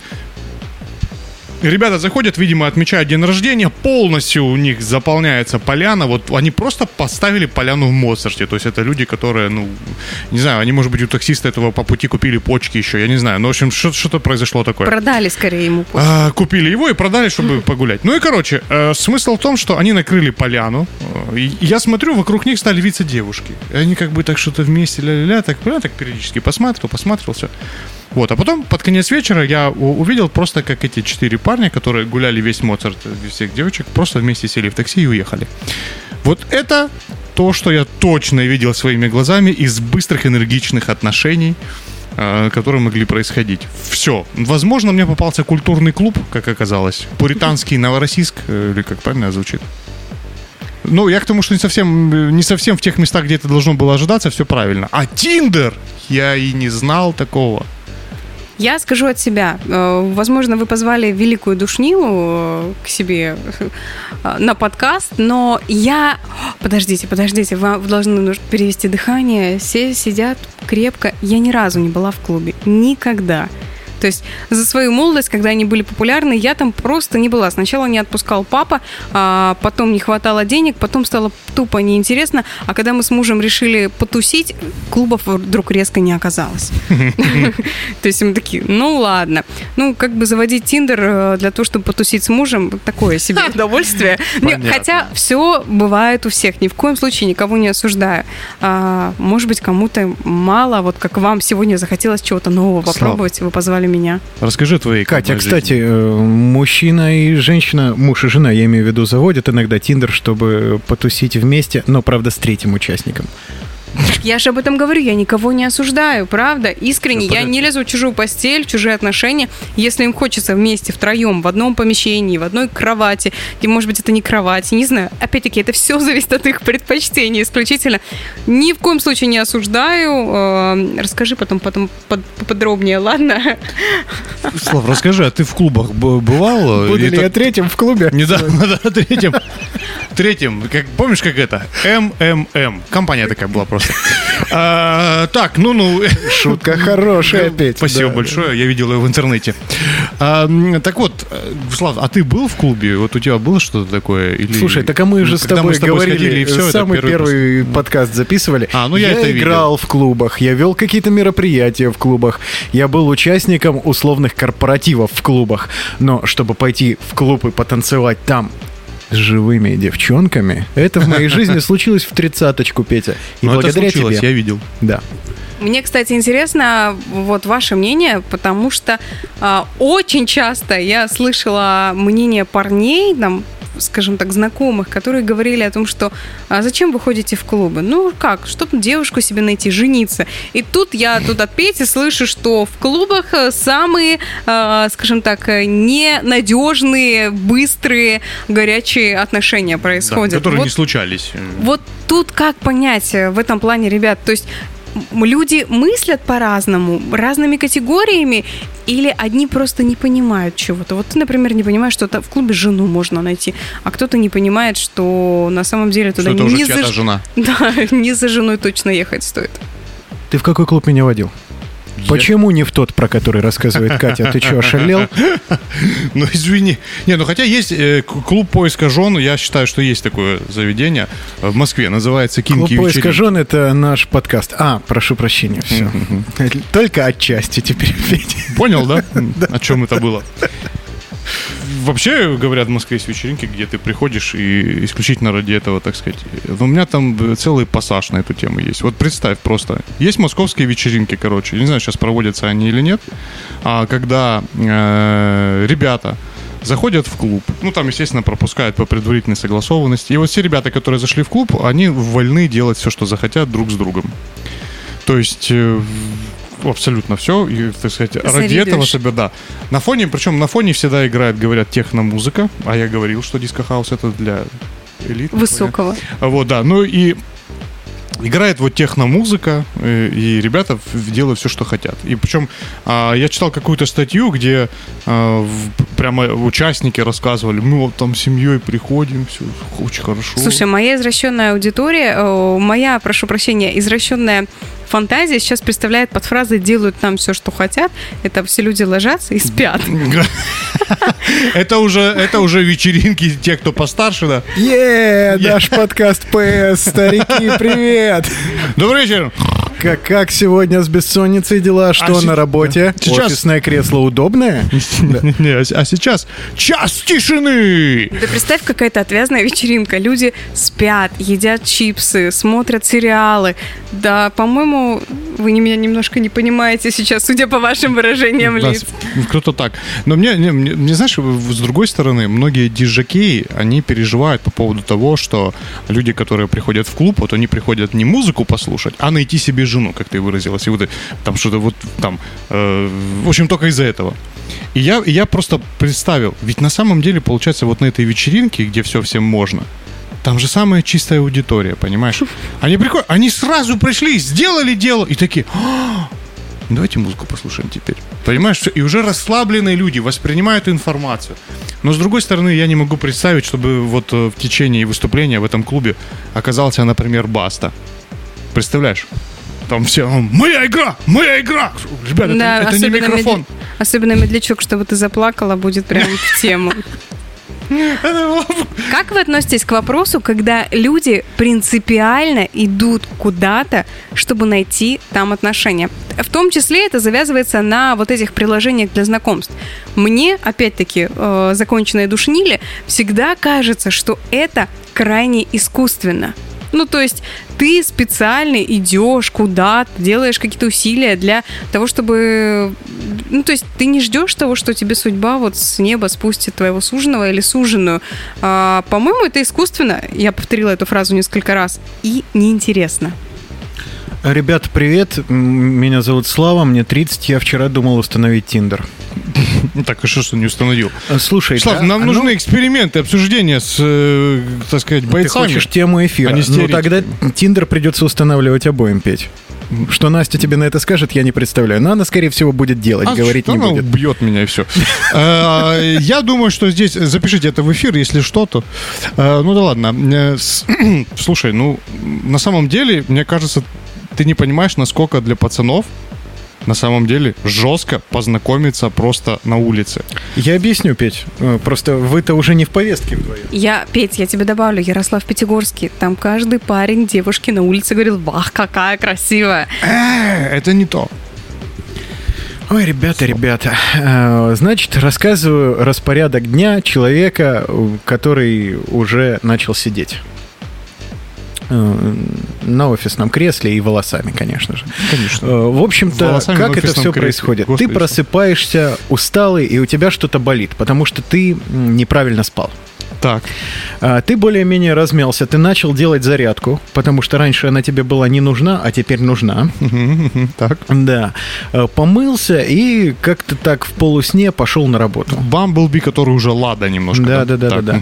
Ребята заходят, видимо, отмечают день рождения, полностью у них заполняется поляна. Вот они просто поставили поляну в Моцарте. То есть это люди, которые, ну, не знаю, они, может быть, у таксиста этого по пути купили почки еще, я не знаю. Но, в общем, что- что-то произошло такое. Продали скорее ему. А, купили его и продали, чтобы погулять. Ну и, короче, э, смысл в том, что они накрыли поляну. э, И я смотрю, вокруг них стали виться девушки. И они как бы так что-то вместе, ля-ля-ля, так, я так периодически посматривал, посматривал, все. Вот, а потом под конец вечера я увидел просто, как эти четыре парня, которые гуляли весь Моцарт, всех девочек, просто вместе сели в такси и уехали. Вот это то, что я точно видел своими глазами из быстрых энергичных отношений, э, которые могли происходить. Все. Возможно, мне попался культурный клуб, как оказалось. Пуританский Новороссийск, э, или как правильно звучит. Ну, я к тому, что не совсем, э, не совсем в тех местах, где это должно было ожидаться, все правильно. А Тиндер, я и не знал такого. Я скажу от себя. Э, Возможно, вы позвали великую душнилу э, к себе э, на подкаст, но я... Подождите, подождите, вам должны перевести дыхание. Все сидят крепко. Я ни разу не была в клубе. Никогда. То есть за свою молодость, когда они были популярны, я там просто не была. Сначала не отпускал папа, а потом не хватало денег, потом стало тупо неинтересно. А когда мы с мужем решили потусить, клубов вдруг резко не оказалось. (laughs) То есть мы такие, ну ладно. Ну, как бы заводить Тиндер э, для того, чтобы потусить с мужем, такое себе (laughs) удовольствие. (laughs) Хотя все бывает у всех, ни в коем случае никого не осуждаю. А, Может быть, кому-то мало, вот как вам сегодня захотелось чего-то нового попробовать, вы позвали меня. Расскажи твои Катя, кстати, жизни. э, мужчина и женщина, муж и жена, я имею в виду, заводят иногда Тиндер, чтобы потусить вместе, но, правда, с третьим участником. Я же об этом говорю, я никого не осуждаю, правда? Искренне, я не лезу в чужую постель, в чужие отношения. Если им хочется вместе, втроем, в одном помещении, в одной кровати, и, может быть, это не кровать, не знаю. Опять-таки, это все зависит от их предпочтений исключительно. Ни в коем случае не осуждаю. Э, Расскажи потом, потом под- поподробнее, ладно? Слав, расскажи, а ты в клубах бывал? Буду ли я третьим в клубе? Не да, (laughs) да, третьим. Третьим. Как, помнишь, как это? МММ. Компания такая была просто. А, так, ну-ну. Шутка хорошая, Петь. Спасибо да. большое, я видел ее в интернете. А, так вот, э, Слав, а ты был в клубе? Вот у тебя было что-то такое? Или... Слушай, так а мы же с тобой, сходили, говорили, и это самый первый, подкаст записывали. А, ну я это играл в клубах, я вел какие-то мероприятия в клубах, я был участником условных корпоративов в клубах. Но чтобы пойти в клуб и потанцевать там с живыми девчонками, это в моей жизни (laughs) случилось в тридцаточку, Петя. И Ну, это благодаря случилось, тебе. я видел. Да. Мне, кстати, интересно вот ваше мнение, потому что а, очень часто я слышала мнение парней, там, скажем так, знакомых, которые говорили о том, что а зачем вы ходите в клубы? Ну как, чтобы девушку себе найти, жениться. И тут я тут от Пети слышу, что в клубах э, самые, а, скажем так, э, ненадежные, быстрые, горячие отношения Да, происходят. которые Вот не случались. вот тут как понять э, в этом плане, ребят? То есть люди мыслят по-разному, разными категориями, или одни просто не понимают чего-то. Вот ты, например, не понимаешь, что в клубе жену можно найти, а кто-то не понимает, что на самом деле туда Что это уже не, за... жена. (laughs) Да, не за женой точно ехать стоит. Ты в какой клуб меня водил? Почему не в тот, про который рассказывает Катя? Ты что, ошалел? (laughs) Ну, извини. Не, ну хотя есть э, клуб поиска жен, я считаю, что есть такое заведение в Москве, называется Клуб Кинки поиска вечеринки. жен — это наш подкаст. А, прошу прощения, все. Только отчасти теперь. Понял, да? (laughs) О чем это было? Вообще, говорят, в Москве есть вечеринки, где ты приходишь и исключительно ради этого, так сказать. Но у меня там э, целый пассаж на эту тему есть. Вот представь просто. Есть московские вечеринки, короче. Не знаю, сейчас проводятся они или нет. А когда э, ребята заходят в клуб, ну там, естественно, пропускают по предварительной согласованности. И вот все ребята, которые зашли в клуб, они вольны делать все, что захотят друг с другом. То есть э, абсолютно все, и, так сказать, ради Завидуешь. этого себе, да. На фоне, причем на фоне всегда играет, говорят, техно-музыка, а я говорил, что диско-хаус это для элиты. Высокого. Вот, да. Ну и играет вот техно-музыка, э, и ребята делают все, что хотят. И причем а, я читал какую-то статью, где а, в- прямо участники рассказывали, мы вот там с семьей приходим, все очень хорошо. Слушай, моя извращенная аудитория, моя, прошу прощения, извращенная фантазия сейчас представляет под фразой «делают там все, что хотят». Это все люди ложатся и спят. (laughs) это уже, это уже вечеринки те, кто постарше, да. Е, наш подкаст ПС, старики, привет! Добрый вечер. Как, как сегодня с бессонницей дела? Что си- на работе? Сейчас- Офисное кресло удобное? (laughs) Не, а а сейчас час тишины. Да представь, какая-то отвязная вечеринка. Люди спят, едят чипсы, смотрят сериалы. Да, по-моему, вы не- меня немножко не понимаете сейчас, судя по вашим выражениям лиц. Круто так. Но мне, не, мне, мне, знаешь, с другой стороны, многие диджаки, они переживают по поводу того, что люди, которые приходят в клуб, вот они приходят не музыку послушать, а найти себе жену, как ты выразилась, и вот э, там что-то вот там, э, в общем, только из-за этого. И я, я просто представил, ведь на самом деле, получается, вот на этой вечеринке, где все всем можно, там же самая чистая аудитория, понимаешь? Они приходят, они сразу пришли, сделали дело, и такие, «А, Давайте музыку послушаем теперь. Понимаешь, и уже расслабленные люди воспринимают информацию. Но с другой стороны, я не могу представить, чтобы вот э, в течение выступления в этом клубе оказался, например, Баста. Представляешь? Там все, «М, моя игра, моя игра. Ребята, Да, это, это не микрофон. медли- Особенно медлячок, чтобы ты заплакала, будет прям в тему. Как вы относитесь к вопросу, когда люди принципиально идут куда-то, чтобы найти там отношения? В том числе это завязывается на вот этих приложениях для знакомств. Мне, опять-таки, э, законченные душнили, всегда кажется, что это крайне искусственно. Ну, то есть ты специально идешь куда-то, делаешь какие-то усилия для того, чтобы... Ну, то есть ты не ждешь того, что тебе судьба вот с неба спустит твоего суженого или суженую. А, по-моему, это искусственно. Я повторила эту фразу несколько раз. И неинтересно. Ребята, привет. Меня зовут Слава, мне 30. Я вчера думал установить Тиндер. (laughs) Ну так, и что, что не установил? А, Слушай, Слав, да, нам а ну, нужны эксперименты, обсуждения с, э, так сказать, Ты бойцами. хочешь тему эфира? а не ну, тогда Тиндер придется устанавливать обоим, Петь. Что Настя тебе на это скажет, я не представляю. Но она, скорее всего, будет делать, А говорить что не она будет. убьет меня и все. (laughs) Я думаю, что здесь... Запишите это в эфир, если что, то... Э, Ну да ладно. Э, (clears throat) Слушай, ну, на самом деле, мне кажется, ты не понимаешь, насколько для пацанов на самом деле жестко познакомиться просто на улице. Я объясню, Петь. Э, Просто вы-то уже не в повестке вдвоем. Я, Петь, я тебе добавлю, Ярослав Пятигорский. Там каждый парень девушке на улице говорил, вах, какая красивая. Э, Это не то. Ой, ребята, ребята. Э, Значит, рассказываю распорядок дня человека, который уже начал сидеть. Э, На офисном кресле и волосами, конечно же. Конечно. Э, В общем-то, как это все кресле. происходит? Господи, ты просыпаешься усталый, и у тебя что-то болит, потому что ты неправильно спал. Так. А, Ты более-менее размялся, ты начал делать зарядку, потому что раньше она тебе была не нужна, а теперь нужна. Так. Да. Э, Помылся и как-то так в полусне пошел на работу. Бамблби, который уже лада немножко. Да, да, да, да, да.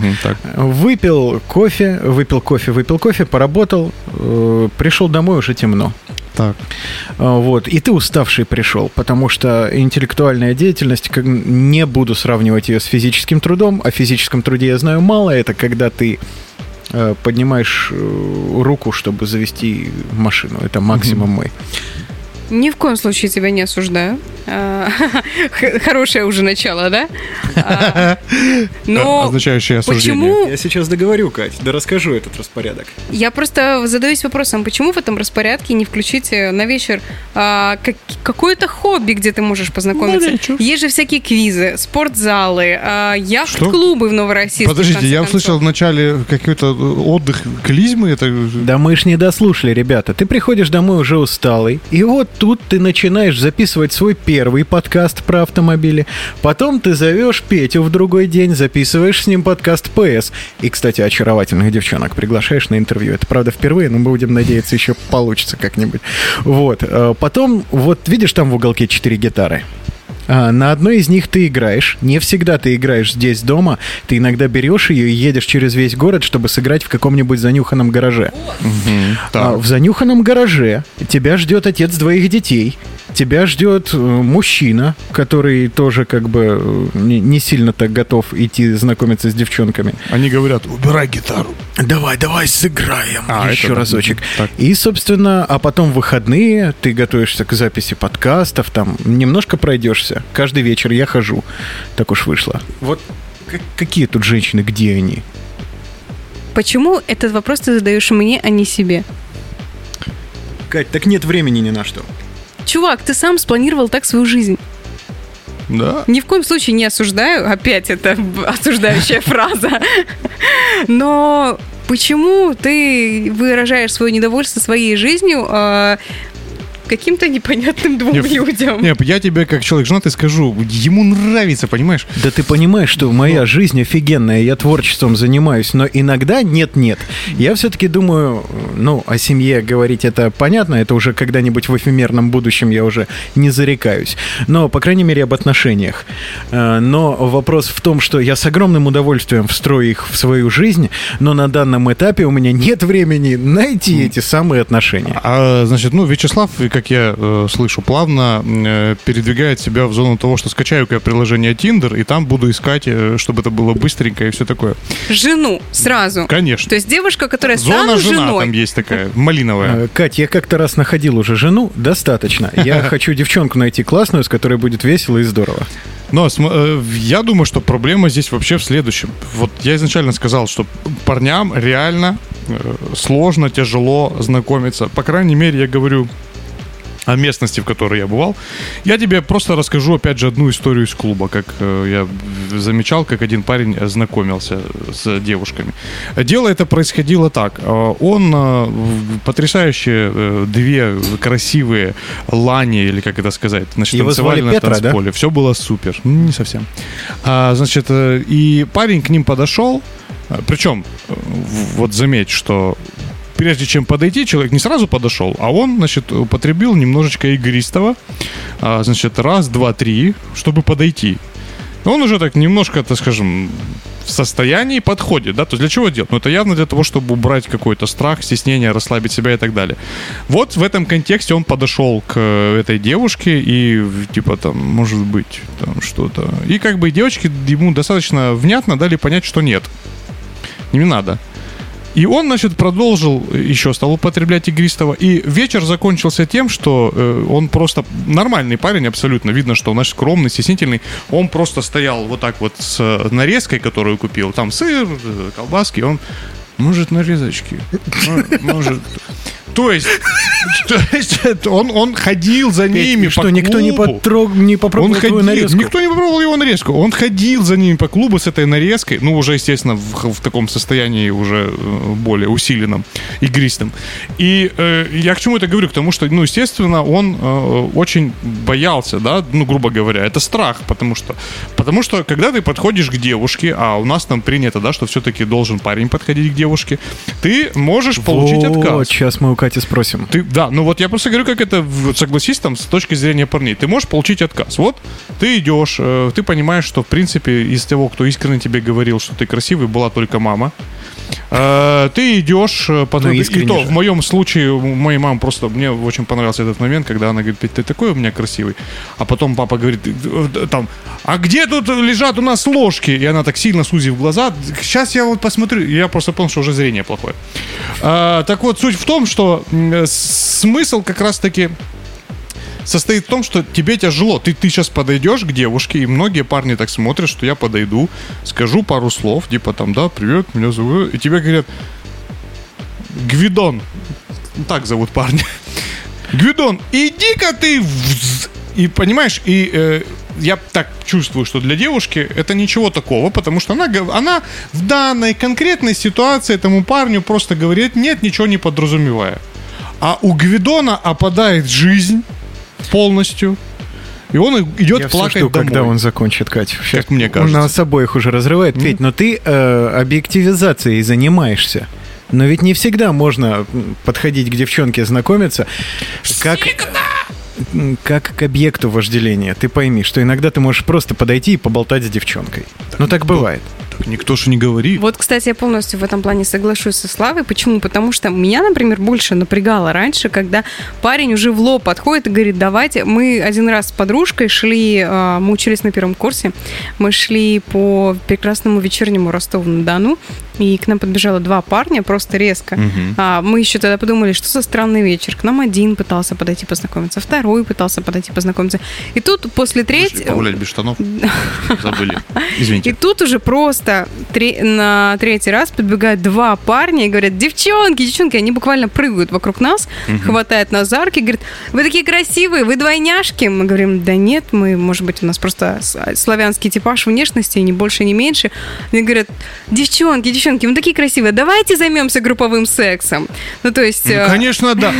Выпил кофе, выпил кофе, выпил кофе, поработал, э, пришел домой уже темно. Так. А, Вот, и ты уставший пришел, потому что интеллектуальная деятельность, не буду сравнивать ее с физическим трудом, о физическом труде я знаю мало, это когда ты э, поднимаешь э, руку, чтобы завести машину, это максимум мой. Ни в коем случае тебя не осуждаю. А, (laughs) Хорошее уже начало, да? А, (laughs) Но Означающее осуждение. почему Я сейчас договорю, Кать, да расскажу этот распорядок. Я просто задаюсь вопросом, почему в этом распорядке не включить э, на вечер а, как- какое-то хобби, где ты можешь познакомиться? Есть же всякие квизы, спортзалы, а, яхт-клубы в Новороссийске. в Подождите, конце я концов. услышал вначале какой-то отдых клизмы. Это... Да мы ж не дослушали, ребята. Ты приходишь домой уже усталый, и вот тут ты начинаешь записывать свой первый подкаст про автомобили. Потом ты зовешь Петю в другой день, записываешь с ним подкаст ПС. И, кстати, очаровательных девчонок приглашаешь на интервью. Это, правда, впервые, но мы будем надеяться, еще получится как-нибудь. Вот. Э, Потом, вот видишь там в уголке четыре гитары? А, На одной из них ты играешь. Не всегда ты играешь здесь дома. Ты иногда берешь ее и едешь через весь город, чтобы сыграть в каком-нибудь занюханном гараже. Так. в занюханном гараже тебя ждет отец двоих детей. Тебя ждет э, мужчина, который тоже как бы э, не, сильно так готов идти знакомиться с девчонками. Они говорят, убирай гитару. Давай, давай сыграем А, еще разочек. Так. И, собственно, а потом выходные ты готовишься к записи подкастов, там немножко пройдешься. Каждый вечер я хожу. Так уж вышло. Вот какие тут женщины, где они? Почему этот вопрос ты задаешь мне, а не себе? Кать, так нет времени ни на что. Чувак, ты сам спланировал так свою жизнь. Да. Ни в коем случае не осуждаю. Опять это осуждающая фраза. Но почему ты выражаешь свое недовольство своей жизнью а, каким-то непонятным двум Не, людям? Не, я тебе как человек женатый скажу, ему нравится, понимаешь? Да ты понимаешь, что моя жизнь офигенная, я творчеством занимаюсь, но иногда нет-нет. Я все-таки думаю, ну, о семье говорить это понятно, это уже когда-нибудь в эфемерном будущем я уже не зарекаюсь. Но, по крайней мере, об отношениях. Э, Но вопрос в том, что я с огромным удовольствием встрою их в свою жизнь, но на данном этапе у меня нет времени найти эти самые отношения. А, значит, ну, Вячеслав, как я э, слышу, плавно э, передвигает себя в зону того, что скачаю-ка я приложение Tinder, и там буду искать, э, чтобы это было быстренько и все такое. Жену сразу. Конечно. То есть девушка, которая Зона стану жена женой. там есть такая, малиновая. Э, Кать, я как-то раз находил уже жену, достаточно. Я (laughs) хочу девчонку найти классную, с которой будет весело и здорово. Но э, я думаю, что проблема здесь вообще в следующем. Вот я изначально сказал, что парням реально э, сложно, тяжело знакомиться. По крайней мере, я говорю о местности, в которой я бывал. Я тебе просто расскажу, опять же, одну историю из клуба, как э, я замечал, как один парень знакомился с девушками. Дело это происходило так. Э, Он э, э, две красивые лани, или как это сказать, значит, Его танцевали на Петра, да? танцполе. Все было супер. Ну, Не совсем. А, значит, и парень к ним подошел. Причем, вот заметь, что прежде чем подойти, человек не сразу подошел, а он, значит, употребил немножечко игристого. А, значит, раз, два, три, чтобы подойти. Он уже так немножко, так скажем, в состоянии подходит, да, то есть для чего делать? Ну, это явно для того, чтобы убрать какой-то страх, стеснение, расслабить себя и так далее. Вот в этом контексте он подошел к э, этой девушке и, типа, там, может быть, там что-то. И как бы девочки ему достаточно внятно дали понять, что нет. Не надо. И он, значит, продолжил, еще стал употреблять игристого. И вечер закончился тем, что э, он просто нормальный парень абсолютно. Видно, что он наш скромный, стеснительный. Он просто стоял вот так вот с э, нарезкой, которую купил. Там сыр, э, колбаски. Он, может, нарезочки? М- Может... То есть, то есть он, он ходил за ними что, по никто не, клубу. потрог... не попробовал Он ходил, нарезку? никто не попробовал его нарезку. Он ходил за ними по клубу с этой нарезкой, ну, уже, естественно, в, в таком состоянии уже э, более усиленном, игристом. И э, я к чему это говорю? К тому, что, ну, естественно, он э, очень боялся, да, ну, грубо говоря, это страх, потому что, потому что, когда ты подходишь к девушке, а у нас там принято, да, что все-таки должен парень подходить к девушке, девушки, ты можешь получить Вот, отказ. сейчас мы у Кати спросим. Ты, да, ну вот я просто говорю, как это, вот согласись, там, с точки зрения парней. Ты можешь получить отказ. Вот ты идешь, э, ты понимаешь, что, в принципе, из того, кто искренне тебе говорил, что ты красивый, была только мама. Э, ты идешь, э, потом, Ну, и то, же. в моем случае, моей мамы просто, мне очень понравился этот момент, когда она говорит, «Петь, ты такой у меня красивый. А потом папа говорит, э, там, а где тут лежат у нас ложки? И она так сильно сузив глаза, сейчас я вот посмотрю. Я просто понял, что уже зрение плохое. А, так вот, суть в том, что э, смысл как раз-таки состоит в том, что тебе тяжело. Ты, ты сейчас подойдешь к девушке, и многие парни так смотрят, что я подойду, скажу пару слов, типа там, да, привет, меня зовут, и тебе говорят, Гвидон, так зовут парня, Гвидон, иди-ка ты, в з-». и понимаешь, и э, я так чувствую, что для девушки это ничего такого, потому что она, она в данной конкретной ситуации этому парню просто говорит нет, ничего не подразумевая. А у Гвидона опадает жизнь полностью, и он идет Я все плакать жду, домой. когда он закончит, Катя. Сейчас Как мне кажется. У нас обоих уже разрывает. Петь, но ты э, объективизацией занимаешься. Но ведь не всегда можно подходить к девчонке, знакомиться, как, как к объекту вожделения. Ты пойми, что иногда ты можешь просто подойти и поболтать с девчонкой. Ну так бывает. Так никто же не говорит. Вот, кстати, я полностью в этом плане соглашусь со Славой. Почему? Потому что меня, например, больше напрягало раньше, когда парень уже в лоб подходит и говорит, давайте. Мы один раз с подружкой шли, э, мы учились на первом курсе, мы шли по прекрасному вечернему Ростову-на-Дону, и к нам подбежало два парня просто резко. А, мы еще тогда подумали, что за странный вечер. К нам один пытался подойти познакомиться, второй пытался подойти познакомиться. И тут после третьего... Погулять без штанов. (laughs) Забыли. И Извините. тут уже просто тре- на третий раз подбегают два парня и говорят, девчонки, девчонки, они буквально прыгают вокруг нас, хватают нас за руки, говорят, вы такие красивые, вы двойняшки. Мы говорим, да нет, мы, может быть, у нас просто с- славянский типаж внешности, ни больше, ни меньше. Они говорят, девчонки, девчонки, мы такие красивые, давайте займемся групповым сексом. Ну, то есть... Ну, э, конечно, да.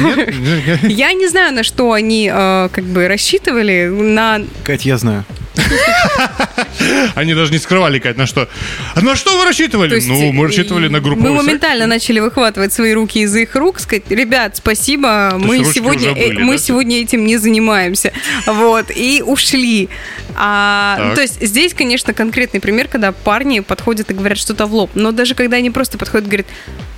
(laughs) Я не знаю, на что они э, как бы рассчитывали, на Кать, я знаю. Они даже не скрывали, Кать, на что. А на что вы рассчитывали? Ну, мы рассчитывали на группу. Мы моментально начали выхватывать свои руки из их рук, сказать, ребят, спасибо, мы сегодня, э, мы сегодня этим не занимаемся, вот, и ушли. А, Так. ну, то есть здесь, конечно, конкретный пример, когда парни подходят и говорят что-то в лоб, но даже когда они просто подходят и говорят,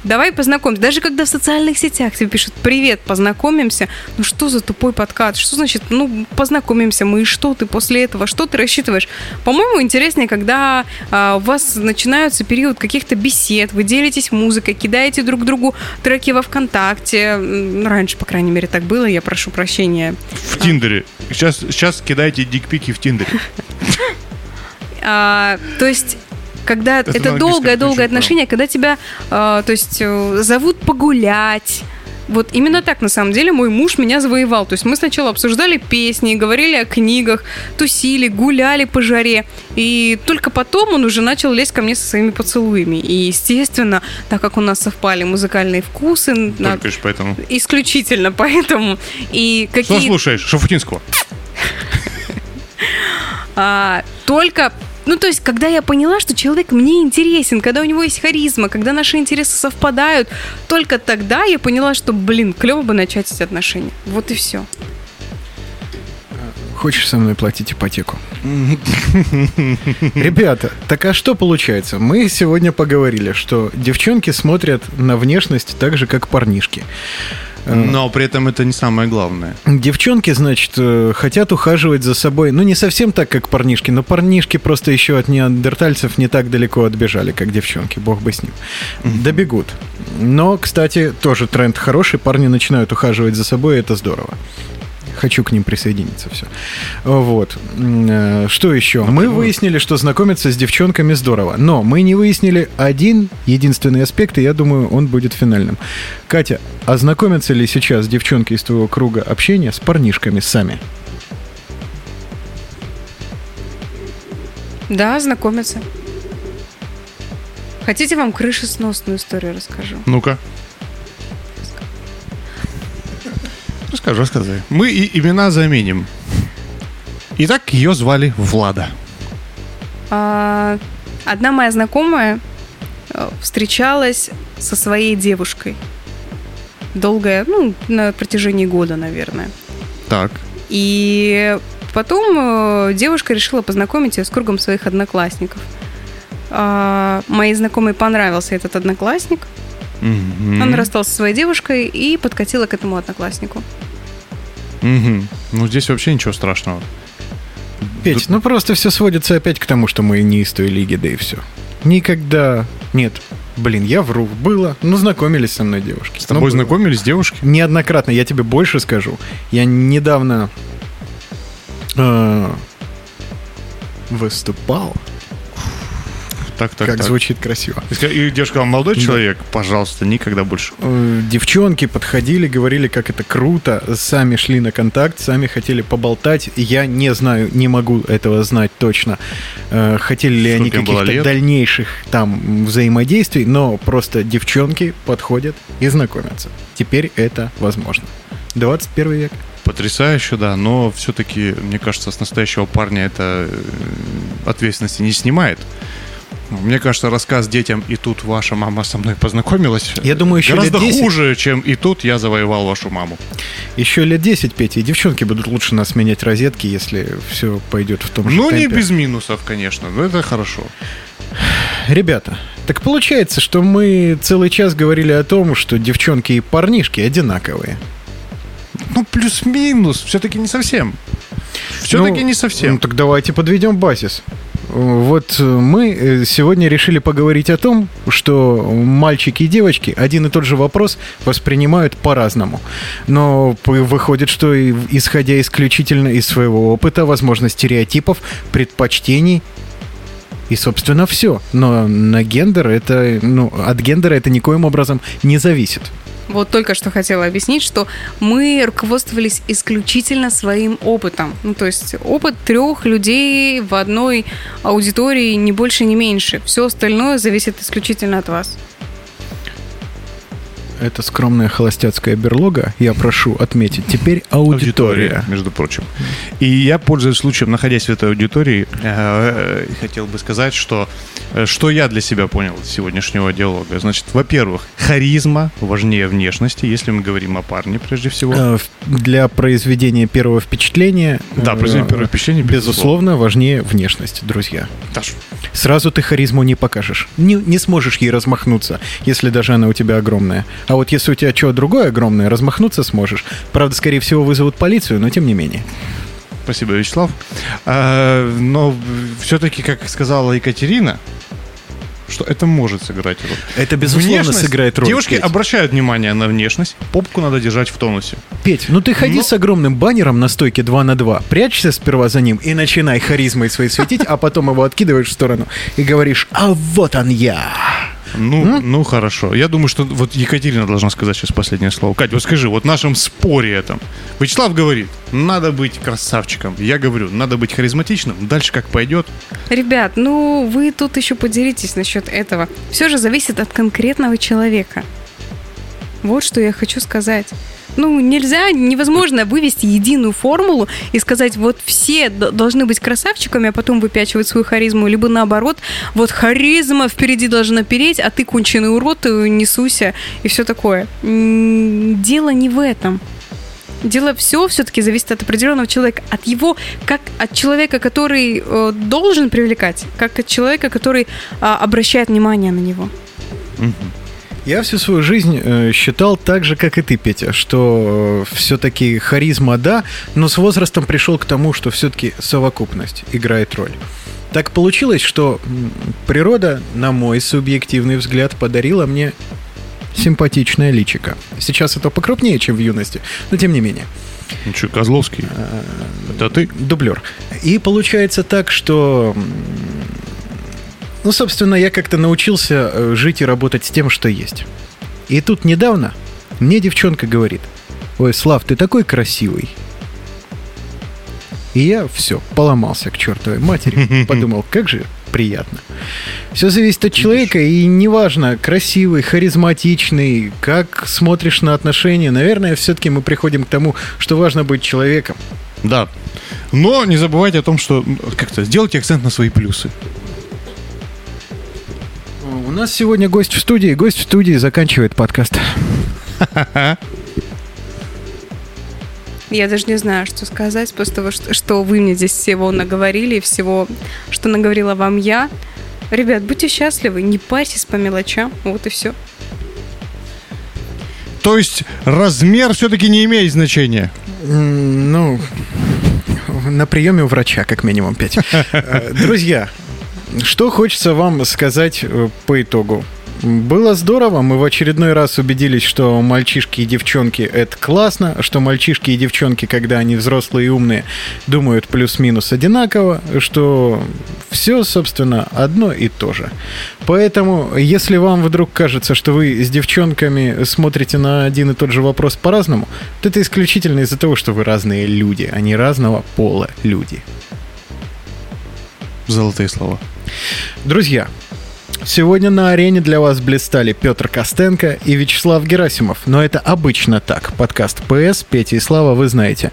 давай познакомимся, даже когда в социальных сетях тебе пишут, привет, познакомимся, ну что за тупой подкат, что значит, ну познакомимся мы, и что ты после этого, что ты рассчитываешь? По-моему, интереснее, когда а, у вас начинается период каких-то бесед, вы делитесь музыкой, кидаете друг другу треки во ВКонтакте. Раньше, по крайней мере, так было, я прошу прощения. В Тиндере. Сейчас, сейчас кидайте дикпики в Тиндере. (laughs) А, то есть когда Это это, долгое-долгое отношение, когда тебя, а, то есть э, зовут погулять. Вот именно так, на самом деле, мой муж меня завоевал. То есть мы сначала обсуждали песни, говорили о книгах, тусили, гуляли по жаре. И только потом он уже начал лезть ко мне со своими поцелуями. И, естественно, так как у нас совпали музыкальные вкусы, на- Только лишь поэтому. исключительно поэтому. И Что какие... слушаешь? Шафутинского. (laughs) А, только ну, то есть, когда я поняла, что человек мне интересен, когда у него есть харизма, когда наши интересы совпадают, только тогда я поняла, что, блин, клево бы начать эти отношения. Вот и все. Хочешь со мной платить ипотеку? (laughs) Ребята, так а что получается? Мы сегодня поговорили, что девчонки смотрят на внешность так же, как парнишки. Но при этом это не самое главное. Девчонки, значит, э, хотят ухаживать за собой. Ну, не совсем так, как парнишки, но парнишки просто еще от неандертальцев не так далеко отбежали, как девчонки. Бог бы с ним. Добегут. Но, кстати, тоже тренд хороший. Парни начинают ухаживать за собой, и это здорово. Хочу к ним присоединиться, все. Вот. Э, Что еще? Мы выяснили, что знакомиться с девчонками здорово. Но мы не выяснили один единственный аспект, и я думаю, он будет финальным. Катя, а знакомятся ли сейчас девчонки из твоего круга общения с парнишками сами? Да, знакомиться. Хотите, вам крышесносную историю расскажу? Ну-ка. Расскажи, рассказывай. Мы и имена заменим. Итак, ее звали Влада. А, одна моя знакомая э, встречалась со своей девушкой. Долгое, ну, на протяжении года, наверное. Так. И потом э, девушка решила познакомить ее с кругом своих одноклассников. А, моей знакомой понравился этот одноклассник. Мгм. Он расстался со своей девушкой и подкатила к этому однокласснику. Мгм. Ну, здесь вообще ничего страшного. Петь, ну просто все сводится опять к тому, что мы не из той лиги, да и все. Никогда... Нет, блин, я вру. Было. Ну, знакомились со мной девушки. С тобой знакомились девушки? Неоднократно, я тебе больше скажу. Я недавно э, выступал. Так, так, как так. звучит красиво. И девушка сказала, молодой человек, пожалуйста, никогда больше. Э, Девчонки подходили, говорили, как это круто, сами шли на контакт, сами хотели поболтать. Я не знаю, не могу этого знать точно. э, Хотели ли они Сколько было каких-то дальнейших там взаимодействий, но просто девчонки подходят и знакомятся. Теперь это возможно. 21 век. Потрясающе, да, но все-таки, мне кажется, с настоящего парня это э, ответственности не снимает. Мне кажется, рассказ детям «И тут ваша мама со мной познакомилась» Я думаю, еще гораздо лет 10 хуже, чем «И тут я завоевал вашу маму». Еще лет 10, Петя, и девчонки будут лучше нас менять розетки, если все пойдет в том же Ну, не темпе. без минусов, конечно, но это хорошо. Ребята, так получается, что мы целый час говорили о том, что девчонки и парнишки одинаковые. Ну, плюс-минус, все-таки не совсем. Все-таки Ну, не совсем. Ну так давайте подведем базис. Вот э, мы э, сегодня решили поговорить о том, что мальчики и девочки один и тот же вопрос воспринимают по-разному. Но выходит, что исходя исключительно из своего опыта, возможно, стереотипов, предпочтений и, собственно, все. Но на гендер это, ну, от гендера это никоим образом не зависит. Вот только что хотела объяснить, что мы руководствовались исключительно своим опытом. Ну, то есть опыт трех людей в одной аудитории, не больше, не меньше. Все остальное зависит исключительно от вас. Это скромная холостяцкая берлога, я прошу отметить. Теперь аудитория. между прочим. И я, пользуясь случаем, находясь в этой аудитории, э, хотел бы сказать, что э, что я для себя понял из сегодняшнего диалога. Значит, во-первых, харизма важнее внешности, если мы говорим о парне прежде всего. Э, Для произведения первого впечатления... Да, произведение первого впечатления, Безусловно, важнее внешность, друзья. Даш, Сразу ты харизму не покажешь. Не, не сможешь ей размахнуться, если даже она у тебя огромная. А вот если у тебя что другое огромное, размахнуться сможешь. Правда, скорее всего, вызовут полицию, но тем не менее. Спасибо, Вячеслав. А, но все-таки, как сказала Екатерина, что это может сыграть роль. Это, безусловно, Внешность- сыграет роль. Девушки Петь. обращают внимание на внешность. Попку надо держать в тонусе. Петь, ну ты ходи Ну- с огромным баннером на стойке 2 на 2, прячься сперва за ним и начинай харизмой своей светить, а потом его откидываешь в сторону и говоришь «А вот он я!» Ну, ну хорошо. Я думаю, что вот Екатерина должна сказать сейчас последнее слово. Кать, вот скажи, вот в нашем споре этом. Вячеслав говорит, надо быть красавчиком. Я говорю, надо быть харизматичным. Дальше как пойдет. Ребят, ну вы тут еще поделитесь насчет этого. Все же зависит от конкретного человека. Вот что я хочу сказать. Ну, нельзя, невозможно вывести единую формулу и сказать, вот все должны быть красавчиками, а потом выпячивать свою харизму, либо наоборот, вот харизма впереди должна переть, а ты конченый урод, и несуся, и все такое. Дело не в этом. Дело все все-таки зависит от определенного человека, от его, как от человека, который э, должен привлекать, как от человека, который а, обращает внимание на него. Я всю свою жизнь э, считал так же, как и ты, Петя, что все-таки харизма да, но с возрастом пришел к тому, что все-таки совокупность играет роль. Так получилось, что природа, на мой субъективный взгляд, подарила мне симпатичное личико. Сейчас это покрупнее, чем в юности, но тем не менее. Ну что, Козловский? Это ты? Дублер. И получается так, что... Ну, собственно, я как-то научился э, жить и работать с тем, что есть. И тут недавно мне девчонка говорит, ой, Слав, ты такой красивый. И я все, поломался к чертовой матери. (laughs) Подумал, как же приятно. Все зависит от человека, и неважно, красивый, харизматичный, как смотришь на отношения. Наверное, все-таки мы приходим к тому, что важно быть человеком. Да. Но не забывайте о том, что как-то сделайте акцент на свои плюсы. У нас сегодня гость в студии. Гость в студии заканчивает подкаст. Я даже не знаю, что сказать после того, что, что вы мне здесь всего наговорили, и всего, что наговорила вам я. Ребят, будьте счастливы, не парьтесь по мелочам. Вот и все. То есть размер все-таки не имеет значения. Ну, на приеме у врача, как минимум, пять. (laughs) Э, Друзья, что хочется вам сказать э, по итогу? Было здорово, мы в очередной раз убедились, что мальчишки и девчонки это классно, что мальчишки и девчонки, когда они взрослые и умные, думают плюс-минус одинаково, что все, собственно, одно и то же. Поэтому, если вам вдруг кажется, что вы с девчонками смотрите на один и тот же вопрос по-разному, то это исключительно из-за того, что вы разные люди, а не разного пола люди. Золотые слова. Друзья, сегодня на арене для вас блистали Петр Костенко и Вячеслав Герасимов. Но это обычно так. Подкаст ПС, Петя и Слава, вы знаете.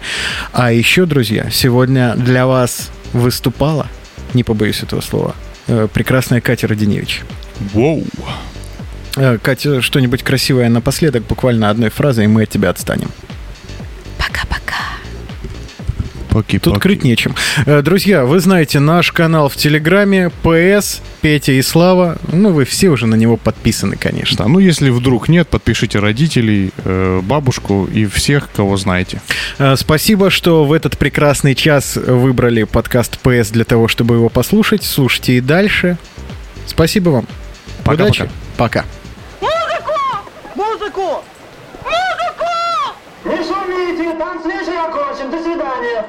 А еще, друзья, сегодня для вас выступала, не побоюсь этого слова, э, прекрасная Катя Родиневич. Воу. Э, Катя, что-нибудь красивое напоследок, буквально одной фразой, и мы от тебя отстанем. Пока-пока. Поки, Тут поки. крыть нечем. Э, Друзья, вы знаете наш канал в Телеграме, ПС, Петя и Слава. Ну, вы все уже на него подписаны, конечно. Да, ну если вдруг нет, подпишите родителей, э, бабушку и всех, кого знаете. Э, Спасибо, что в этот прекрасный час выбрали подкаст ПС для того, чтобы его послушать. Слушайте и дальше. Спасибо вам. Пока-пока. Удачи. Пока. Музыку! Музыку! Не шумите, танцвишь окончен. До свидания.